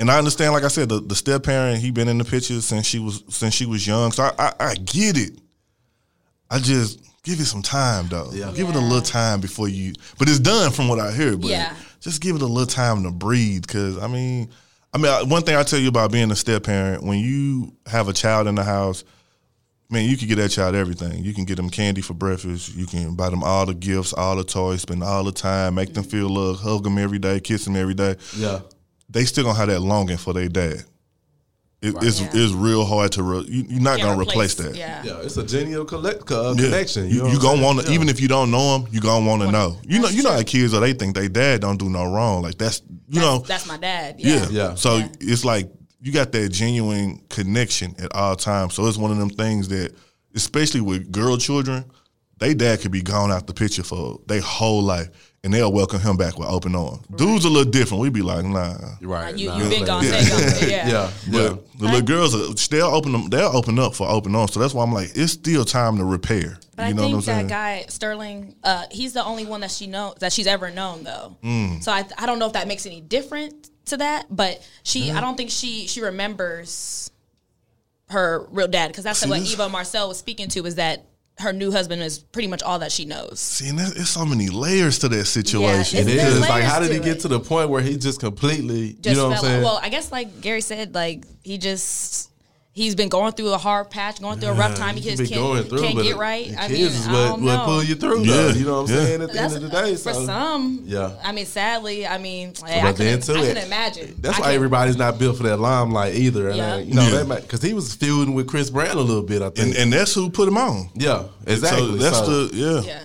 And I understand, like I said, the, the step parent he been in the picture since she was since she was young. So I, I, I get it. I just give it some time though. Yeah. Give it a little time before you. But it's done from what I hear. But Yeah. Just give it a little time to breathe. Because I mean, I mean, one thing I tell you about being a step parent when you have a child in the house. Man, you can get that child everything. You can get them candy for breakfast. You can buy them all the gifts, all the toys, spend all the time, make them feel love, hug them every day, kiss them every day Yeah. they still gonna have that longing for their dad. It, It's Yeah. it's real hard to re, you, you're not Can't gonna replace, that. Yeah. Yeah, it's a genial collect, uh, Yeah. connection. You, know you gonna want to saying? even if you don't know them, you gonna want to know. You know That's you know how kids are. They think they dad don't do no wrong. Like that's you know That's my dad. yeah. Yeah. Yeah. So Yeah. it's like you got that genuine connection at all times. So it's one of them things that, especially with girl children, they dad could be gone out the picture for their whole life, and they'll welcome him back with open arms. Dudes a little different. We'd be like, nah. Right. You, nah, you been man. gone, Yeah. stay gone. Yeah. Yeah. Yeah. But the little girls, are, they'll open them. They'll open up for open arms. So that's why I'm like, it's still time to repair. But you know I what I'm think saying? that guy Sterling, uh, he's the only one that she knows that she's ever known though. Mm. So I, I don't know if that makes any different to that, but she I don't think she she remembers her real dad because that's See, what this- Eva Marcille was speaking to is that her new husband is pretty much all that she knows. See, and there's so many layers to that situation. It It's- there's like, how did he get it. to the point where he just completely, Just you know what I'm fell- saying? Well, I guess like Gary said, like he just. He's been going through a hard patch, going through a rough time. He You just be can't, going through, can't get right. the I kids mean, is I what, don't what know. pull you through, Yeah, though. You know what I'm yeah. saying? At the end of the day, for some. Yeah. I mean, sadly, I mean, hey, I But then couldn't, I it- couldn't imagine. That's I why couldn't- everybody's not built for that limelight either. And Yeah. uh, you know, Yeah. because he was feuding with Chris Brown a little bit. I and, think. and that's who put him on. yeah, exactly. So that's So- the yeah. Yeah.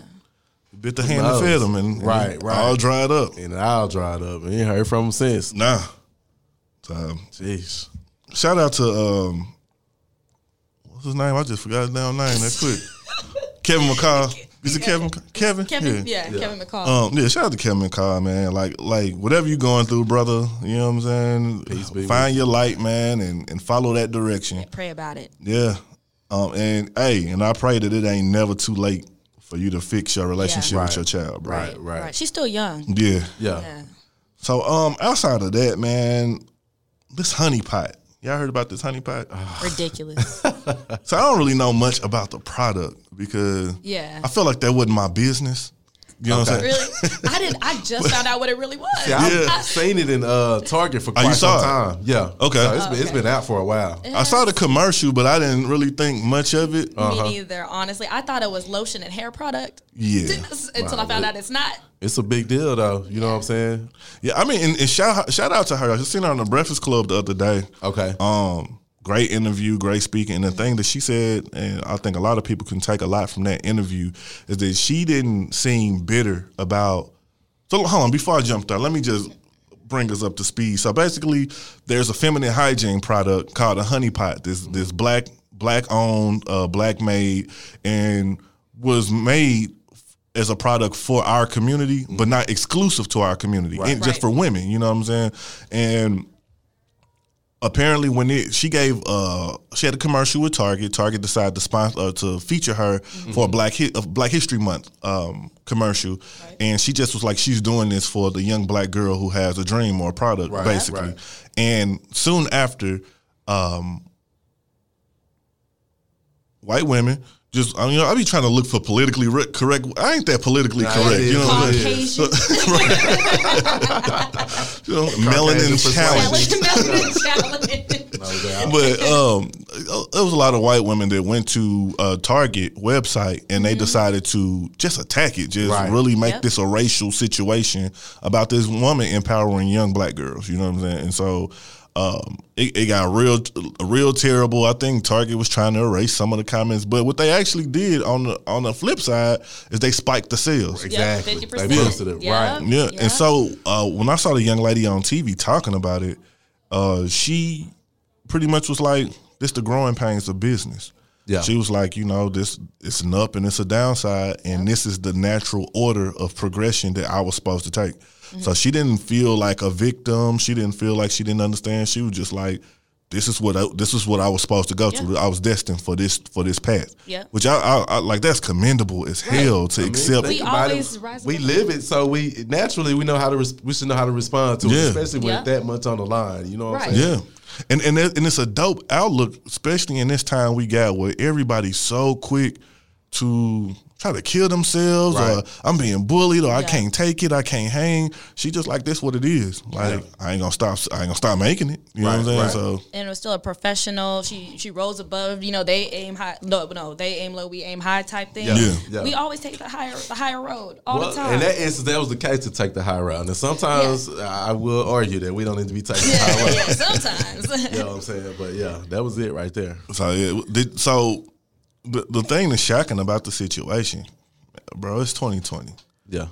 Bit the hand that fed him, and, and Right, he right. all dried up. and it all dried up. And you heard from him since. Nah. So Jeez. shout out to um, what's his name? I just forgot his damn name. That quick. Kevin McCall. Is it Kevin? Kevin? Kevin, yeah, Kevin McCall. Um, yeah, shout out to Kevin McCall, man. Like, like whatever you going through, brother. You know what I'm saying? Peace be Find your light, man, and, and follow that direction. Pray about it. Yeah. Um, and hey, and I pray that it ain't never too late for you to fix your relationship Yeah. with your child, bro. Right, right. Right. She's still young. Yeah. Yeah. Yeah. So um, outside of that, man, this honey pot. Y'all heard about this honey pot? Ah. Ridiculous. So I don't really know much about the product because Yeah. I feel like that wasn't my business. You know what I'm saying? really? I didn't. I just found out what it really was. Yeah, I've Yeah. seen it in uh, Target for Oh, you quite some saw it? time. Yeah. Okay. So it's, been, it's Okay. been out for a while. I saw the commercial, but I didn't really think much of it. Uh-huh. Me neither. Honestly, I thought it was lotion and hair product Yeah. until I found out it's not. It's a big deal, though. You know what I'm saying? Yeah, I mean, and, and shout shout out to her. I just seen her on the Breakfast Club the other day. Okay. Um, great interview, great speaking, and the thing that she said, and I think a lot of people can take a lot from that interview, is that she didn't seem bitter about. So hold on, before I jump there, let me just bring us up to speed. So basically, there's a feminine hygiene product called a honey pot. This this black black owned, uh, black made, and was made as a product for our community, but not exclusive to our community, right. and just Right. for women. You know what I'm saying? And apparently when it she gave uh she had a commercial with Target. Target decided to sponsor uh, to feature her for a Black Hi- a Black History Month um commercial, and she just was like she's doing this for the young black girl who has a dream or a product Right, basically. right. And soon after, um white women. Just I mean, you know, I be trying to look for politically re- correct. I ain't that politically Nah, correct. You know is. what I'm saying? Caucasian. You know, melanin persuasion. challenge Challenge. but um, there was a lot of white women that went to uh, Target website and they decided to just attack it, just Right. really make Yep. this a racial situation about this woman empowering young black girls. You know what I'm saying? And so, Um, it, it got real, real terrible. I think Target was trying to erase some of the comments, but what they actually did on the on the flip side is they spiked the sales. Exactly. Yeah, They 50%. boosted it, Yeah. right. Yeah, Yeah. and so uh, when I saw the young lady on TV talking about it, uh, she pretty much was like, "This the growing pains of business." Yeah. she was like, "You know, this it's an up and it's a downside, and this is the natural order of progression that I was supposed to take." Mm-hmm. So she didn't feel like a victim. She didn't feel like she didn't understand. She was just like, "This is what I, this is what I was supposed to go to. I was destined for this for this path." Yeah. which I, I, I like. That's commendable as hell to I mean, accept. We always it. rise We live it, so we naturally we know how to res- we should know how to respond to Yeah. it, especially with Yeah. that much on the line. You know what Right. I'm saying? Yeah. And and and it's a dope outlook, especially in this time we got where everybody's so quick to try to kill themselves or I'm being bullied or I can't take it, I can't hang. She just like this what it is. Like I ain't gonna stop I ain't gonna stop making it. You know what I'm saying? right. So and it was still a professional. She she rose above. You know, they aim high. No, no, they aim low. We aim high. Type thing. Yeah, Yeah. yeah. We always take the higher the higher road all Well, the time. in that instance, that was the case to take the high road. And sometimes I will argue that we don't need to be taking the high yeah, road. yeah, sometimes. You know what I'm saying? But yeah, that was it right there. so yeah, the- so the the thing that's shocking about the situation, bro, it's 2020. Yeah.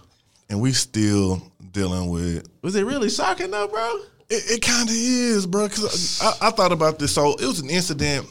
And we still dealing with Was it really shocking though, bro? It, it kind of is, bro. Because I, I thought about this. So it was an incident.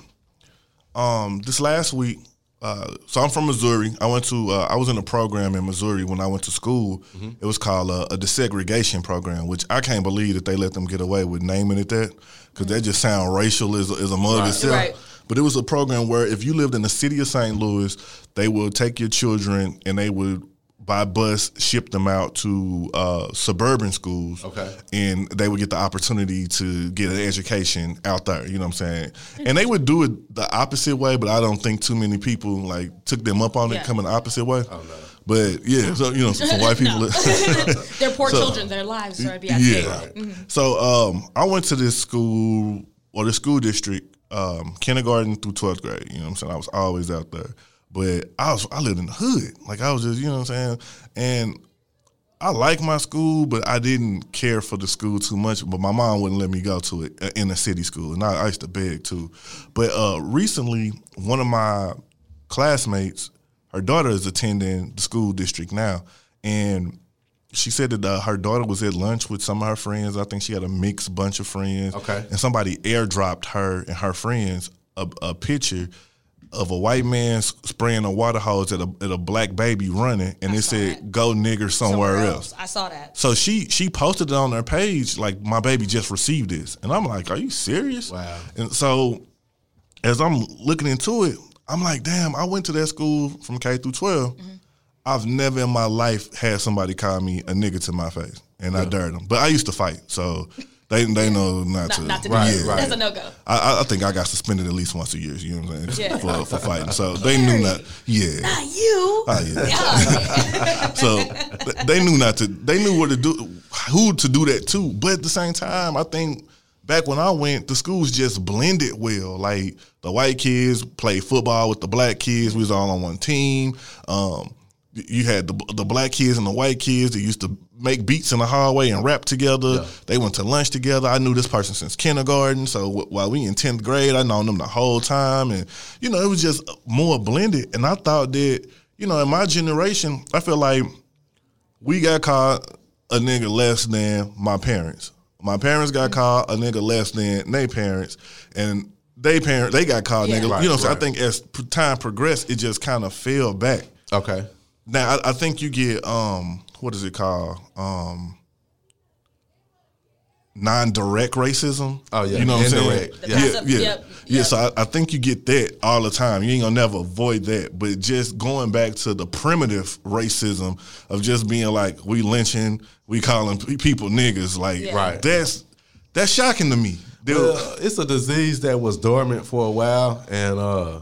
Um, this last week. Uh, so I'm from Missouri. I went to. Uh, I was in a program in Missouri when I went to school. It was called uh, a desegregation program, which I can't believe that they let them get away with naming it that, because that just sound racial as, a- as a mug Right. itself. Right. But it was a program where if you lived in the city of St. Louis, they would take your children and they would by bus ship them out to uh, suburban schools. Okay. And they would get the opportunity to get an education out there. You know what I'm saying? And they would do it the opposite way, but I don't think too many people like took them up on it Yeah. coming the opposite way. Oh no. But yeah, so you know, some, some white people. They're poor children. Their lives are be at stake. Yeah. So um, I went to this school or the school district, um, kindergarten through twelfth grade. You know what I'm saying? I was always out there, but I was I lived in the hood. Like I was just you know what I'm saying, and I like my school, but I didn't care for the school too much. But my mom wouldn't let me go to it uh, in a city school, and I, I used to beg too. But uh, recently, one of my classmates, her daughter is attending the school district now, and she said that uh, her daughter was at lunch with some of her friends. I think she had a mixed bunch of friends. Okay. and somebody airdropped her and her friends a, a picture of a white man spraying a water hose at a, at a black baby running, and it said it. "Go nigger somewhere, else. I saw that. So she she posted it on her page like my baby just received this, and I'm like, are you serious? Wow. And so as I'm looking into it, I'm like, damn, I went to that school from K through 12. Mm-hmm. I've never in my life had somebody call me a nigga to my face, and I dared them. But I used to fight, so they they know not, Not, to. not to Right, that. right. That's a no go. I, I- I think I got suspended at least once a year. You know what I'm saying? Yeah. For, for fighting, so they knew not. Yeah. Not you. Oh, yeah. so they knew not to. They knew what to do, who to do that to. But at the same time, I think back when I went, the schools just blended well. Like the white kids played football with the black kids. We was all on one team. Um, you had the the black kids and the white kids that used to make beats in the hallway and rap together. They went to lunch together. I knew this person since kindergarten. So wh- while we in tenth grade, I known them the whole time, and you know it was just more blended. And I thought that you know in my generation, I feel like we got called a nigga less than my parents. My parents got called a nigga less than their parents, and they parent they got called Yeah. nigga. Right, you know, so I think as time progressed, it just kind of fell back. Okay. Now I, I think you get um what is it called um non-direct racism. Oh, yeah, you know what I'm saying? indirect. The Yeah, yeah, yep, yeah. So I, I think you get that all the time. You ain't gonna never avoid that. But just going back to the primitive racism of just being like we lynching, we calling people niggas, like Yeah. Right. That's that's shocking to me. Well, it's a disease that was dormant for a while, and uh,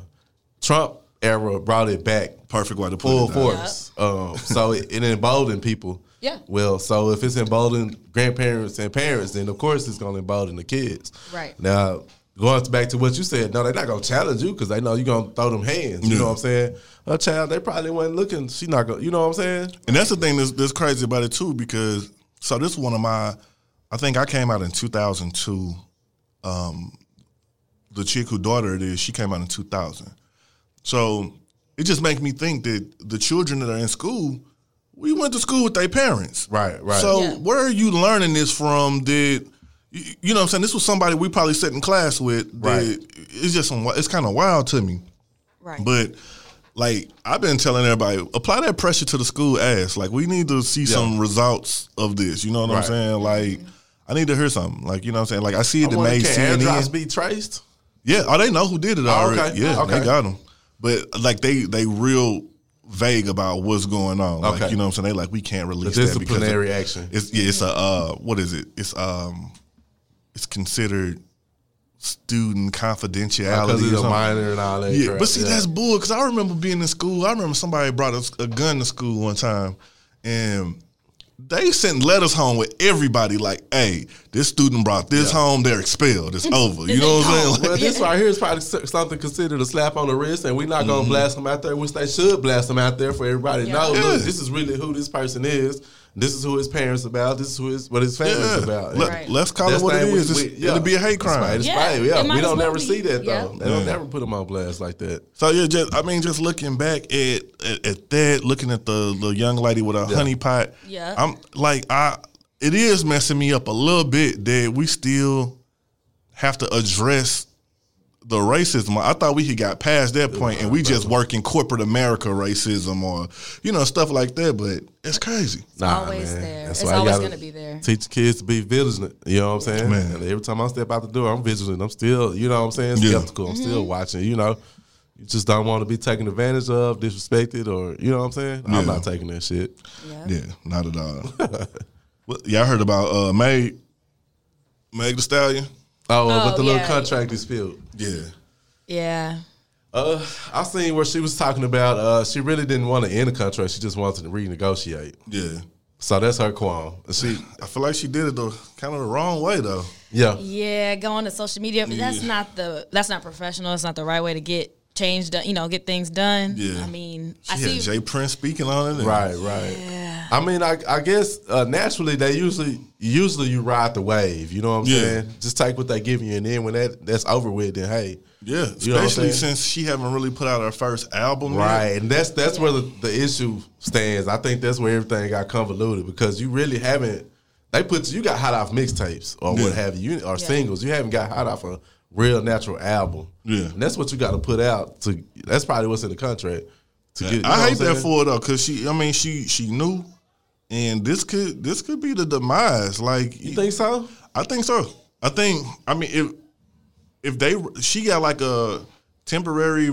Trump era brought it back perfect way to put full it. down. force. Um, so it, it emboldened people. Yeah. Well, so if it's emboldened grandparents and parents, then of course it's going to embolden the kids. Right. Now, going back to what you said, no, they're not going to challenge you because they know you're going to throw them hands. You Yeah. know what I'm saying? A child, they probably wasn't looking. She not going. to You know what I'm saying? And that's the thing that's, that's crazy about it too, because so this is one of my, I think I came out in 2002, um, the chick who daughter it is, she came out in 2000. So it just makes me think that the children that are in school, we went to school with their parents. Right, right. So Yeah. where are you learning this from? Did you you know what I'm saying? This was somebody we probably sat in class with. that- Right. It's just some, it's kind of wild to me. Right. But like I've been telling everybody, apply that pressure to the school ass. Like we need to see some results of this. You know what Right. I'm saying? Like I need to hear something. Like you know what I'm saying? Like I see it I in wonder, May can airdrops be traced? Yeah, oh they know who did it oh, already. okay. Yeah, Okay. they got them. But like they they real vague about what's going on. Like you know what I'm saying? They like we can't The release that because disciplinary action. it's yeah, it's a uh, what is it? It's um, it's considered student confidentiality. Because or he's a minor and all that. Yeah, crap. but see Yeah. that's bull. Because I remember being in school. I remember somebody brought a, a gun to school one time, and they sent letters home with everybody like, "Hey, this student brought this home. They're expelled. It's over." You know what I'm saying? Like, Well, this right here is probably something considered a slap on the wrist, and we're not gonna mm-hmm. blast them out there, which they should blast them out there for everybody to know. Yeah. Look, this is really who this person is. This is who his parents about. This is who his what his family's yeah, about. Let, Right. us call That's it what it thing we- It's- we- yeah. It'll be a hate That's right. crime. It's Yeah, right. it Yeah, might we don't well never be. see that Yeah. though. They don't Yeah. never put them on blast like that. So yeah, just I mean, just looking back at at, at that, looking at the the young lady with a honey pot. Yeah. I'm like I. It is messing me up a little bit that we still have to address the racism. I thought we had got past that point, and we just work in corporate America racism or you know stuff like that. But it's crazy. Nah, always man. there. That's It's always gonna be there. Teach kids to be vigilant. You know what I'm saying? Man. And every time I step out the door, I'm vigilant. I'm still, you know what I'm saying, Yeah. skeptical. I'm still watching. You know, you just don't want to be taken advantage of, disrespected, or you know what I'm saying. Yeah. I'm not taking that shit. Yeah. Yeah, not at all. well, y'all heard about uh, Meg, Meg the Stallion? Oh, uh, but Oh, the little contract is filled. Yeah, Yeah. Uh, I seen where she was talking about. Uh, she really didn't want to end the contract. She just wanted to renegotiate. yeah. So that's her qualm. She, I feel like she did it the kind of the wrong way though. yeah, Yeah, going to social media. but That's not the that's not professional. That's not the right way to get change done. You know, get things done. Yeah. I mean, She I had see. J. Prince speaking on it. and- right, right. I mean, I, I guess uh, naturally they usually usually you ride the wave. You know what I'm Yeah. saying? Just take what they give you, and then when that that's over with, then hey, Yeah, You know what I'm especially since she haven't really put out her first album. yet. Right, and that's that's where the, the issue stands. I think that's where everything got convoluted because you really haven't. They put you got hot off mixtapes or Yeah. what have you, or singles. You haven't got hot off a real natural album. Yeah. and that's what you got to put out. To that's probably what's in the contract. To get, I hate that for her though, because she. I mean, she she knew, and this could this could be the demise. Like You think so? I think so. I think. I mean, if if they she got like a temporary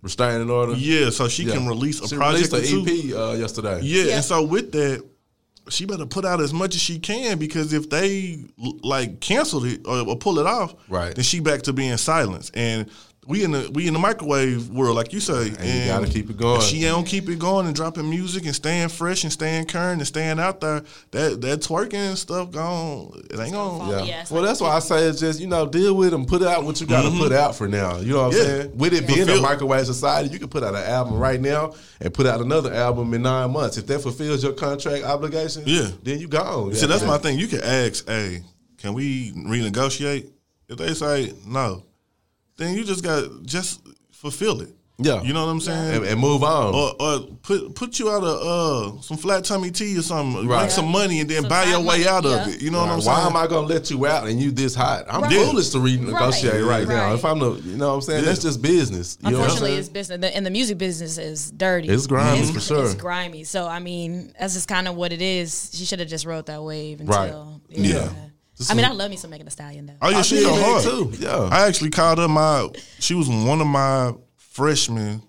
Restraining order. yeah, so she Yeah. can release a She project released or an. EP uh, yesterday. Yeah, Yeah. and so with that, she better put out as much as she can because if they like cancel it or, or pull it off, Right. then she back to being silence. And we in the we in the microwave world, like you say, and, you gotta keep it going. If she don't keep it going and dropping music and staying fresh and staying current and staying out there, that that twerking and stuff gone. It ain't gonna. Yeah. Yeah, well, like- that's why I say it's just you know deal with them, put out what you got to put out for now. You know what I'm Mm-hmm. Saying? With it being a microwave society, you can put out an album right now and put out another album in nine months. If that fulfills your contract obligations, Yeah. then you gone. See, that's my thing. You can ask, "Hey, can we renegotiate?" If they say no, then you just got just fulfill it. Yeah. you know what I'm saying. and, and move on. or, or put put you out of uh some flat tummy tea or something, Right. make some money and then Some buy your side way money, out yeah. of it. You know what I'm Why saying? Why am I gonna let you out and you this hot? I'm Right. foolish to renegotiate right, Right. now. If I'm the, you know what I'm saying? Yeah. That's just business. You know what I'm Unfortunately, it's business, the- and the music business is dirty. It's grimy, It's, for sure. It's grimy. So I mean, that's just kind of what it is. She should have just rode that wave until. Right. Yeah. I mean, I love me some Megan Thee Stallion though. Oh yeah, I she did hard too. Yeah. I actually called her my. She was one of my freshmen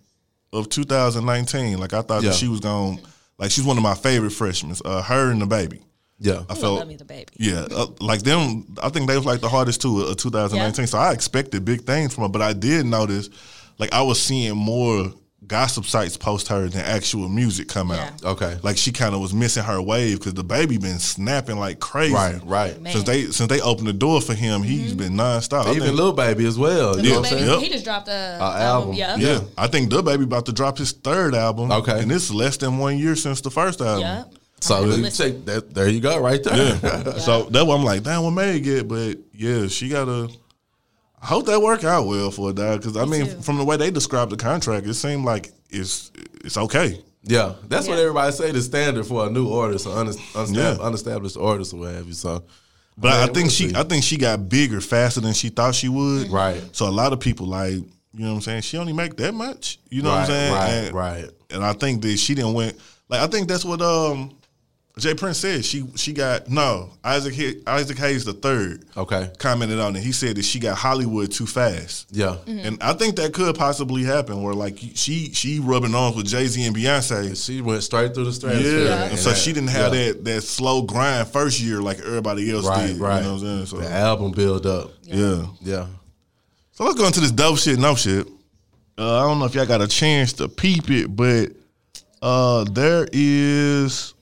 of 2019. Like I thought Yeah. that she was going. Like she's one of my favorite freshmen. Uh, her and the baby. yeah. I I felt love me the baby. Yeah, uh, like them. I think they was like the hardest two of 2019. Yeah. So I expected big things from her, but I did notice, like I was seeing more gossip sites post her than actual music come out. Yeah. Okay. Like she kind of was missing her wave because the baby been snapping like crazy. Right, right. Man. Since they since they opened the door for him, he's mm-hmm. been nonstop. I Even think- Lil Baby as well. The You know what I'm baby, saying? Yep. he just dropped a, album. album. Yeah. yeah, Yeah. I think the baby about to drop his third album. Okay. and it's less than one year since the first album. Yeah. So Okay. you Listen. check that. There you go, right there. Yeah. So that's why I'm like, damn, what May get? But yeah, she gotta. I hope that work out well for her, dog. Because I Me mean, too. from the way they described the contract, it seemed like it's it's okay. Yeah, that's what Yeah. everybody say the standard for a new artist, or un- unestab- Yeah. unestablished artist, or what have you. So, But Man, I think we'll she, see. I think she got bigger faster than she thought she would. Right. So a lot of people like, you know what I'm saying? She only make that much. You know right, what I'm saying? right, and, right. And I think that she didn't went like I think that's what um J. Prince said. She she got no Isaac Hay- Isaac Hayes the third. Okay. Commented on it. He said that she got Hollywood too fast. Yeah, And I think that could possibly happen where like she she rubbing arms with Jay Z and Beyonce. she went straight through the Yeah. stratosphere. And so that- she didn't have yeah. that that slow grind first year like everybody else Right, did. right. You know what I'm saying? So The album build up. yeah. Yeah. So let's go into this dope shit, no shit. Uh, I don't know if y'all got a chance to peep it, but uh, there is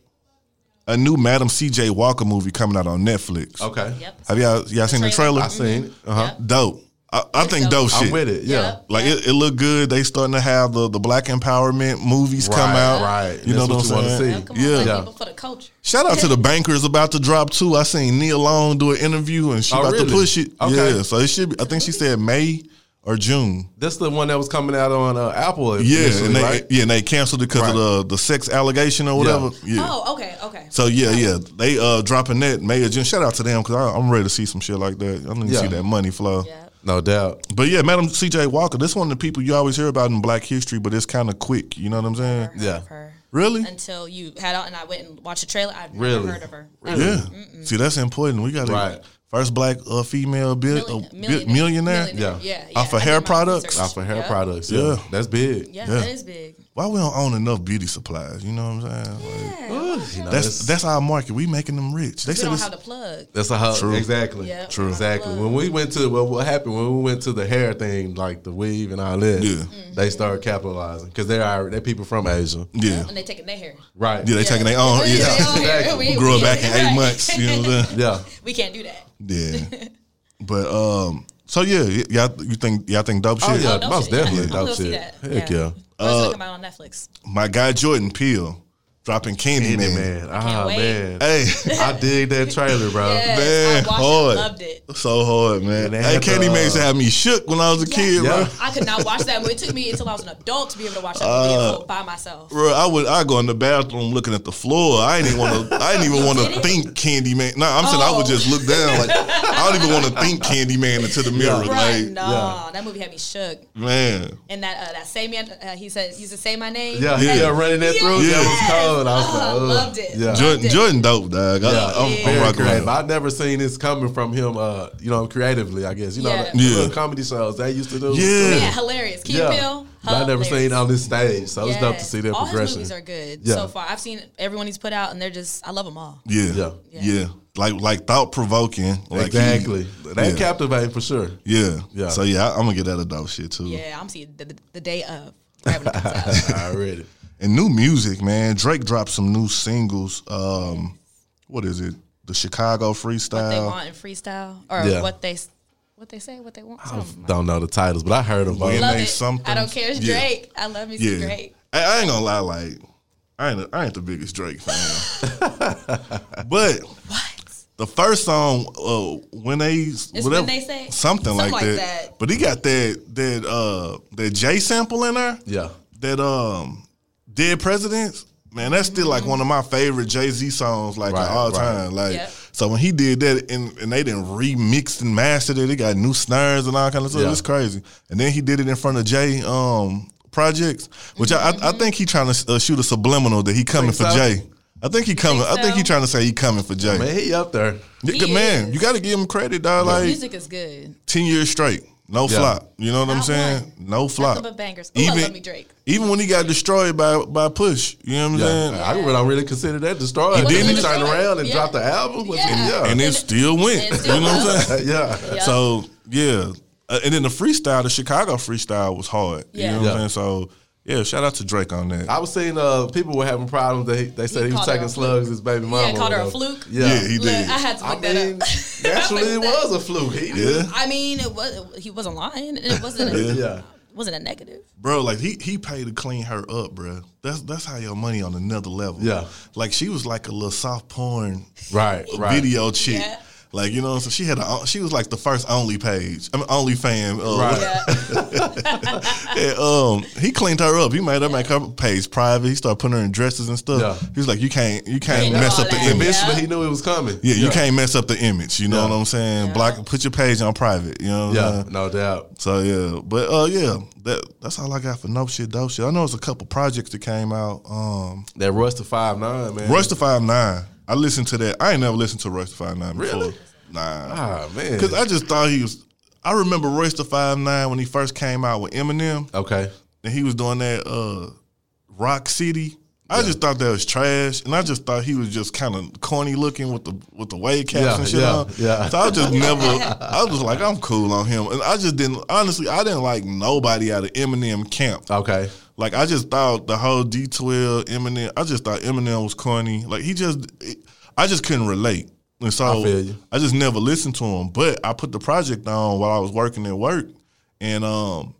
a new Madam C.J. Walker movie coming out on Netflix. Okay. Yep. Have y'all y'all seen the trailer? trailer. I seen it. Uh huh. Yep. Dope. I, I think dope. dope shit. I'm with it. Yeah. Yep. Like it, it look good. They starting to have the, the black empowerment movies come Right, out. right. You know That's what I'm what you wanna saying? see. Yep, come on, Yeah. black Yeah. people for the culture. Shout out to the bankers about to drop too. I seen Nia Long do an interview and she Oh, about really? to push it. Okay. Yeah. So it should be I think she said May or June. That's the one that was coming out on uh, Apple. Yeah, and they right? yeah, and they canceled it because Right. of the the sex allegation or whatever. Yeah. Oh, okay, okay. So yeah, yeah, they uh dropping that May or June. Shout out to them because I'm ready to see some shit like that. I need to Yeah. see that money flow. Yeah. No doubt. But yeah, Madam C.J. Walker, this one of the people you always hear about in Black history, but it's kind of quick. You know what I'm saying? Never heard Yeah. of. Really? Until you had out and I went and watched the trailer. I've never Really? heard of her. Yeah. See, that's important. We got Right. First black uh, female bil- Million- uh, bi- millionaire. millionaire. Millionaire. Yeah. Yeah. yeah. Off of I hair products? research. Off of hair Yep. products. Yeah. Yeah. That's big. Yeah, Yeah. that is big. Why we don't own enough beauty supplies? You know what I'm saying? Like, Yeah. You know, that's that's that's our market. We making them rich. They we said don't it's, have the plug. That's a hub. True. Exactly. Yeah, True. Exactly. When we went to well, what happened when we went to the hair thing, like the weave and all that. Yeah. Mm-hmm. They started capitalizing because they are they people from Asia. yeah, And they taking their hair. Right. yeah. They taking their own. Yeah, Yeah, they own hair. exactly. We- grew up back in eight months. You know what I'm saying? Yeah. We can't do that. Yeah. But um, so yeah, y- y'all you think y'all think dope shit? Oh yeah, dope most shit. definitely I'm dope see shit. that. Heck yeah. What's Uh, talking about on Netflix? My guy Jordan Peele dropping Candyman. Candy man. Ah wait. man. Hey, I dig that trailer, bro. Yes, man, I hard. it, loved it. so hard, man. And they Hey, had the, Candyman used to uh, have me shook when I was a kid, Yeah. bro. I could not watch that movie. It took me until I was an adult to be able to watch that movie Uh, at by myself. Bro, I would I go in the bathroom looking at the floor. I didn't even want to. I didn't even want to didn't? think Candyman. No, I'm saying I would Oh. just look down. Like I don't even want to think Candyman into the mirror. Right? Like No, that movie had me shook. man, And that uh, that say man, uh, he said used to say my name. Yeah, Yeah. yeah, running that through. Yeah. That was cold. I was like, I ugh. loved it. Yeah. Jordan, it. Jordan dope, dog. I, Yeah, I'm, very I'm rocking with creative. him. I've never seen this coming from him. Uh, you know, creatively. I guess you know Yeah. the, Yeah. comedy shows they used to do. Yeah. Yeah, hilarious. Key yeah. and Peele, But I never seen it on this stage, so it's dope to see their all his progression. movies are good Yeah. so far. I've seen everyone he's put out, and they're just I love them all. Yeah, Yeah. yeah, Yeah. Like like thought provoking. Like he- exactly. they yeah. captivating for sure. Yeah. Yeah. So yeah, I, I'm gonna get that a dope shit too. Yeah, I'm seeing the, the, the day of whenever it. Already. And new music, man. Drake dropped some new singles. Um, what is it? The Chicago freestyle. What they want in freestyle, or Yeah. what they what they say, what they want. I don't know the titles, but I heard them. When. Love it. something- I don't care. It's Yeah. Drake. I love me some Yeah. Drake. I, I ain't gonna lie, like I ain't I ain't the biggest Drake fan, but What? the first song uh, when they When They Say? something, Something like, like that. that. But he got that that uh that J sample in there. Yeah. That um Dead Presidents. Man, that's still like one of my favorite Jay Z songs, like Right, all right. time. Like, Yep. so when he did that, and, and they didn't remix and mastered it, it got new snares and all kind of stuff. Yeah. It's crazy. And then he did it in front of Jay um projects, which I, I, I think he trying to uh, shoot a subliminal that he coming for so? Jay. I think he coming. I think he trying to say he coming for Jay. Man, he up there. He good man, is. you got to give him credit, dog. Like Music is good. ten years straight, no Yeah. flop. You know what I'm saying? one. No flop. Nothing but bangers. Ooh, I love me Drake. Even when he got destroyed by by Push, you know what I'm Yeah. saying? I really don't really consider that destroyed. He Then he didn't? turned around and Yeah. dropped the album. Was- Yeah. Yeah. and it still went. It still you know what I'm saying? yeah. Yeah. So yeah, Uh, and then the freestyle, the Chicago freestyle was hard. You know what Yeah. I'm saying? So yeah, shout out to Drake on that. I was seeing uh, people were having problems. They they said He he, was taking a fluke. slugs. His baby mama. Yeah, called her a fluke. Yeah, yeah, he Look, did. I had to I look that mean, up. naturally, it was a fluke. He yeah, I mean, it was he wasn't lying. It wasn't. Yeah. Yeah. wasn't a negative. bro. Like he he paid to clean her up, bro. That's that's how your money on another level. Yeah. like she was like a little soft porn Right, right. video chick. Yeah. Like you know, so she had a she was like the first only page. I mean, only fan. Uh, Right. Yeah. And, um, he cleaned her up. He made her make her page private. He started putting her in dresses and stuff. Yeah. He's like, you can't, you can't mess all up the that. image. Eventually, Yeah. he knew it was coming. Yeah, you can't mess up the image. You know Yeah. what I'm saying? Yeah. Block, put your page on private. You know what I'm Yeah, saying? no doubt. So yeah, but uh, yeah, that that's all I got for no shit, dope shit. I know it's a couple projects that came out. Um, That Royce da Five Nine, man. Royce da Five Nine. I listened to that. I ain't never listened to Royce da Five Nine before. Really? Nah, Ah, man. because I just thought he was. I remember Royce the Five Nine when he first came out with Eminem, Okay. and he was doing that uh, Rock City. I just thought that was trash, and I just thought he was just kind of corny looking with the with the wave caps Yeah, and shit yeah, on. yeah. So I just never. I was like, I'm cool on him, and I just didn't. Honestly, I didn't like nobody out of Eminem camp. Okay. Like I just thought the whole D12 Eminem. I just thought Eminem was corny. Like he just, I just couldn't relate. And so I feel you. I just never listened to him. But I put the project on while I was working at work, and um,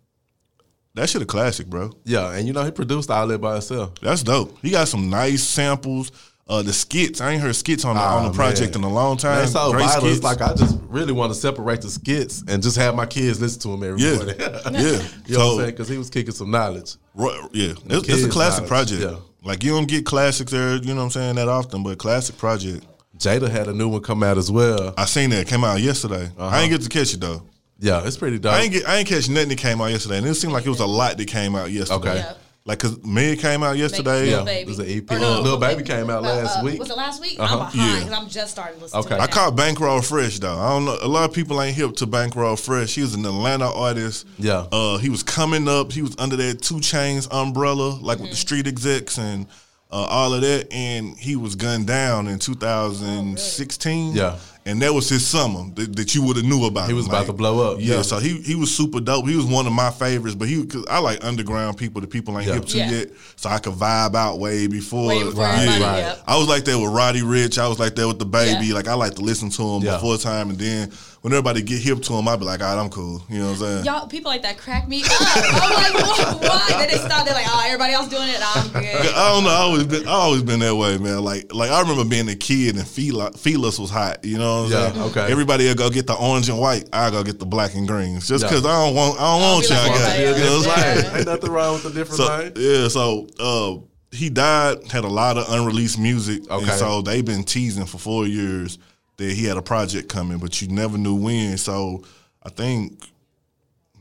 that shit a classic, bro. Yeah, and you know he produced all that by himself. That's dope. He got some nice samples. Uh, the skits. I ain't heard skits on the, on the Ah, project man. in a long time. That's so Great vital. skits. It's like I just really want to separate the skits and just have my kids listen to them every yeah, morning. yeah. you know what I'm So saying? Because he was kicking some knowledge. Ro- yeah, it's, it's a classic knowledge, project. yeah. Like you don't get classics there. You know what I'm saying that often, but classic project. Jada had a new one come out as well. I seen that. It came out yesterday. I ain't get to catch it though. Yeah, it's pretty dope. I ain't get. I ain't catch nothing that came out yesterday, and it seemed like it was a lot that came out yesterday. Okay. Yeah. Like, cause Meg came out yesterday. Yeah, Lil Baby. there's an EP. Or no, Lil Baby came out last uh, week. Was it last week? Uh-huh. I'm behind Yeah. because I'm just starting to listen Okay. to it. I caught Bankroll Fresh though. I don't know. A lot of people ain't hip to Bankroll Fresh. He was an Atlanta artist. Yeah. Uh, he was coming up. He was under that Two Chainz umbrella, like Mm-hmm. with the street execs and uh, all of that. And he was gunned down in 2016. Yeah. And that was his summer that, that you would have knew about. He him. was about to blow up, Yeah, yeah. So he he was super dope. He was one of my favorites. But he cause I like underground people that people ain't Yeah. hip to Yeah. yet. So I could vibe out way before. Way before yeah. everybody, right. yep. I was like that with Roddy Ricch. I was like that with the baby. Yeah. Like I like to listen to him Yeah. before time, and then when everybody get hip to him, I'd be like, all right, I'm cool. You know what I'm saying? Y'all, people like that crack me up. I'm like, why? why? Then they stop. They're like, oh, everybody else doing it. I'm good. I don't know. I always been, I always been that way, man. Like, like I remember being a kid and Fila, Feelus was hot. You know what I'm Yeah, saying? okay. Everybody will go get the orange and white. I go get the black and greens, just Yeah. because I don't want, I don't want be like y'all got. everybody You know what I'm saying? Yeah. Ain't nothing wrong with the different So thing. yeah, so uh, he died, had a lot of unreleased music, Okay. and so they've been teasing for four years that he had a project coming, but you never knew when. So I think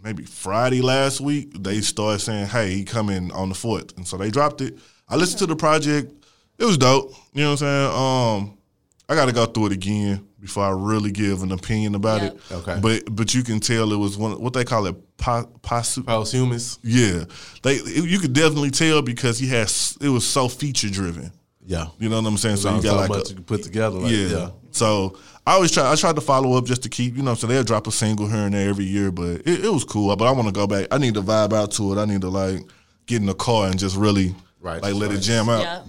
maybe Friday last week they started saying, "Hey, he coming on the fourth," and so they dropped it. I listened to the project; it was dope. You know what I'm saying? Um, I got to go through it again before I really give an opinion about Yep. it. Okay. but but you can tell it was one what they call it. Po- posu- Posthumous. yeah, they you could definitely tell because he has it was so feature driven. Yeah. You know what I'm saying? So you got like much a, you put together. Like, yeah. yeah. So I always try. I tried to follow up just to keep you know. So they'll drop a single here and there every year, but it, it was cool. But I want to go back. I need to vibe out to it. I need to like get in the car and just really Right, like let it jam out. Yeah.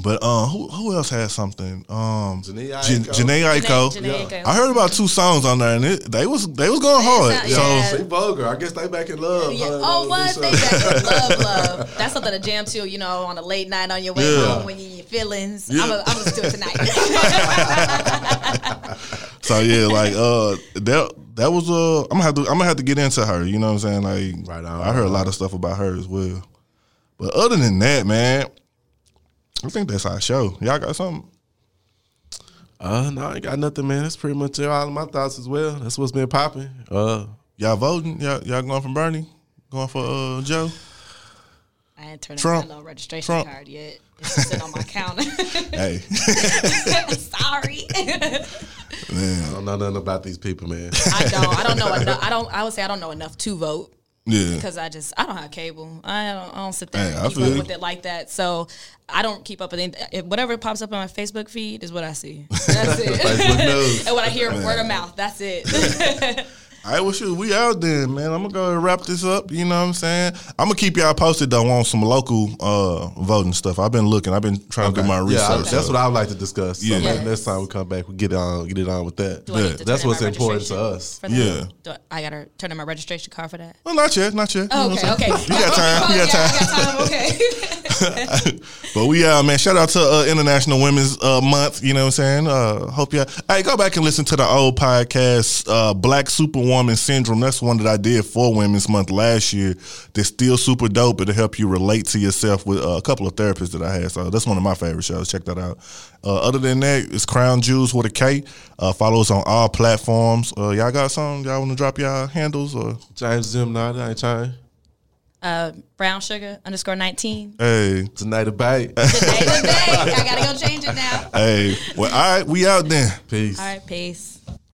But um, who who else had something? Um, Jhené Jan- Aiko. Jhené Aiko. Jhené Aiko. I heard about two songs on there, and it, they was they was going hard. Yeah. So She vulgar. I guess they back in love. Yeah. huh, Oh, what? They uh, back in love, love. That's something to jam to, you know, on a late night on your way Yeah. home when you're in your feelings. Yeah. I'm going to do it tonight. So yeah, like uh, that that was uh, I'm gonna have to I'm gonna have to get into her. You know what I'm saying? Like, Right on, I heard a lot of stuff about her as well. But other than that, man, I think that's our show. Y'all got something? Uh, no, I ain't got nothing, man. That's pretty much all of my thoughts as well. That's what's been popping. Uh, Y'all voting? Y'all, y'all going for Bernie? Going for uh Joe? I ain't turned Trump. in my little registration Trump. card yet. It's just sitting on my counter. Hey, Sorry. Man, I don't know nothing about these people, man. I don't. I don't know enough. I don't. I would say I don't know enough to vote yeah. because I just I don't have cable. I don't. I don't sit there Hey, keep up with it like that. So I don't keep up with anything. Whatever pops up on my Facebook feed is what I see. That's it. And when I hear word of mouth, that's it. All right, well, shoot, we out then, man. I'm gonna go and wrap this up. You know what I'm saying? I'm gonna keep y'all posted though on some local uh, voting stuff. I've been looking. I've been trying to do my Yeah, I- research. that's so- what I would like to discuss. So Yeah. maybe next time we come back, we get on, get it on with that. Do I need to That's what's important to us. Yeah. Do I, I gotta turn in my registration card for that. Well, not yet, not yet. Oh, okay, okay. You got time. You got time. Yeah, I got time. Okay. but we uh man, shout out to uh, International Women's uh, Month. You know what I'm saying? Uh, hope y'all. Hey, go back and listen to the old podcast, uh, Black Superwoman Syndrome. That's one that I did for Women's Month last year. That's still super dope. It'll help you relate to yourself with uh, a couple of therapists that I had. So that's one of my favorite shows. Check that out. Uh, other than that, it's Krown Jewels with a K. Uh, follow us on all platforms. Uh, y'all got something? Y'all want to drop y'all handles? Or James Jim, nah, that ain't trying. uh, brown sugar underscore nineteen. hey, Tonight a bite. Today, today. I gotta go change it now. hey. Well, all right, we out then. Peace. All right, peace.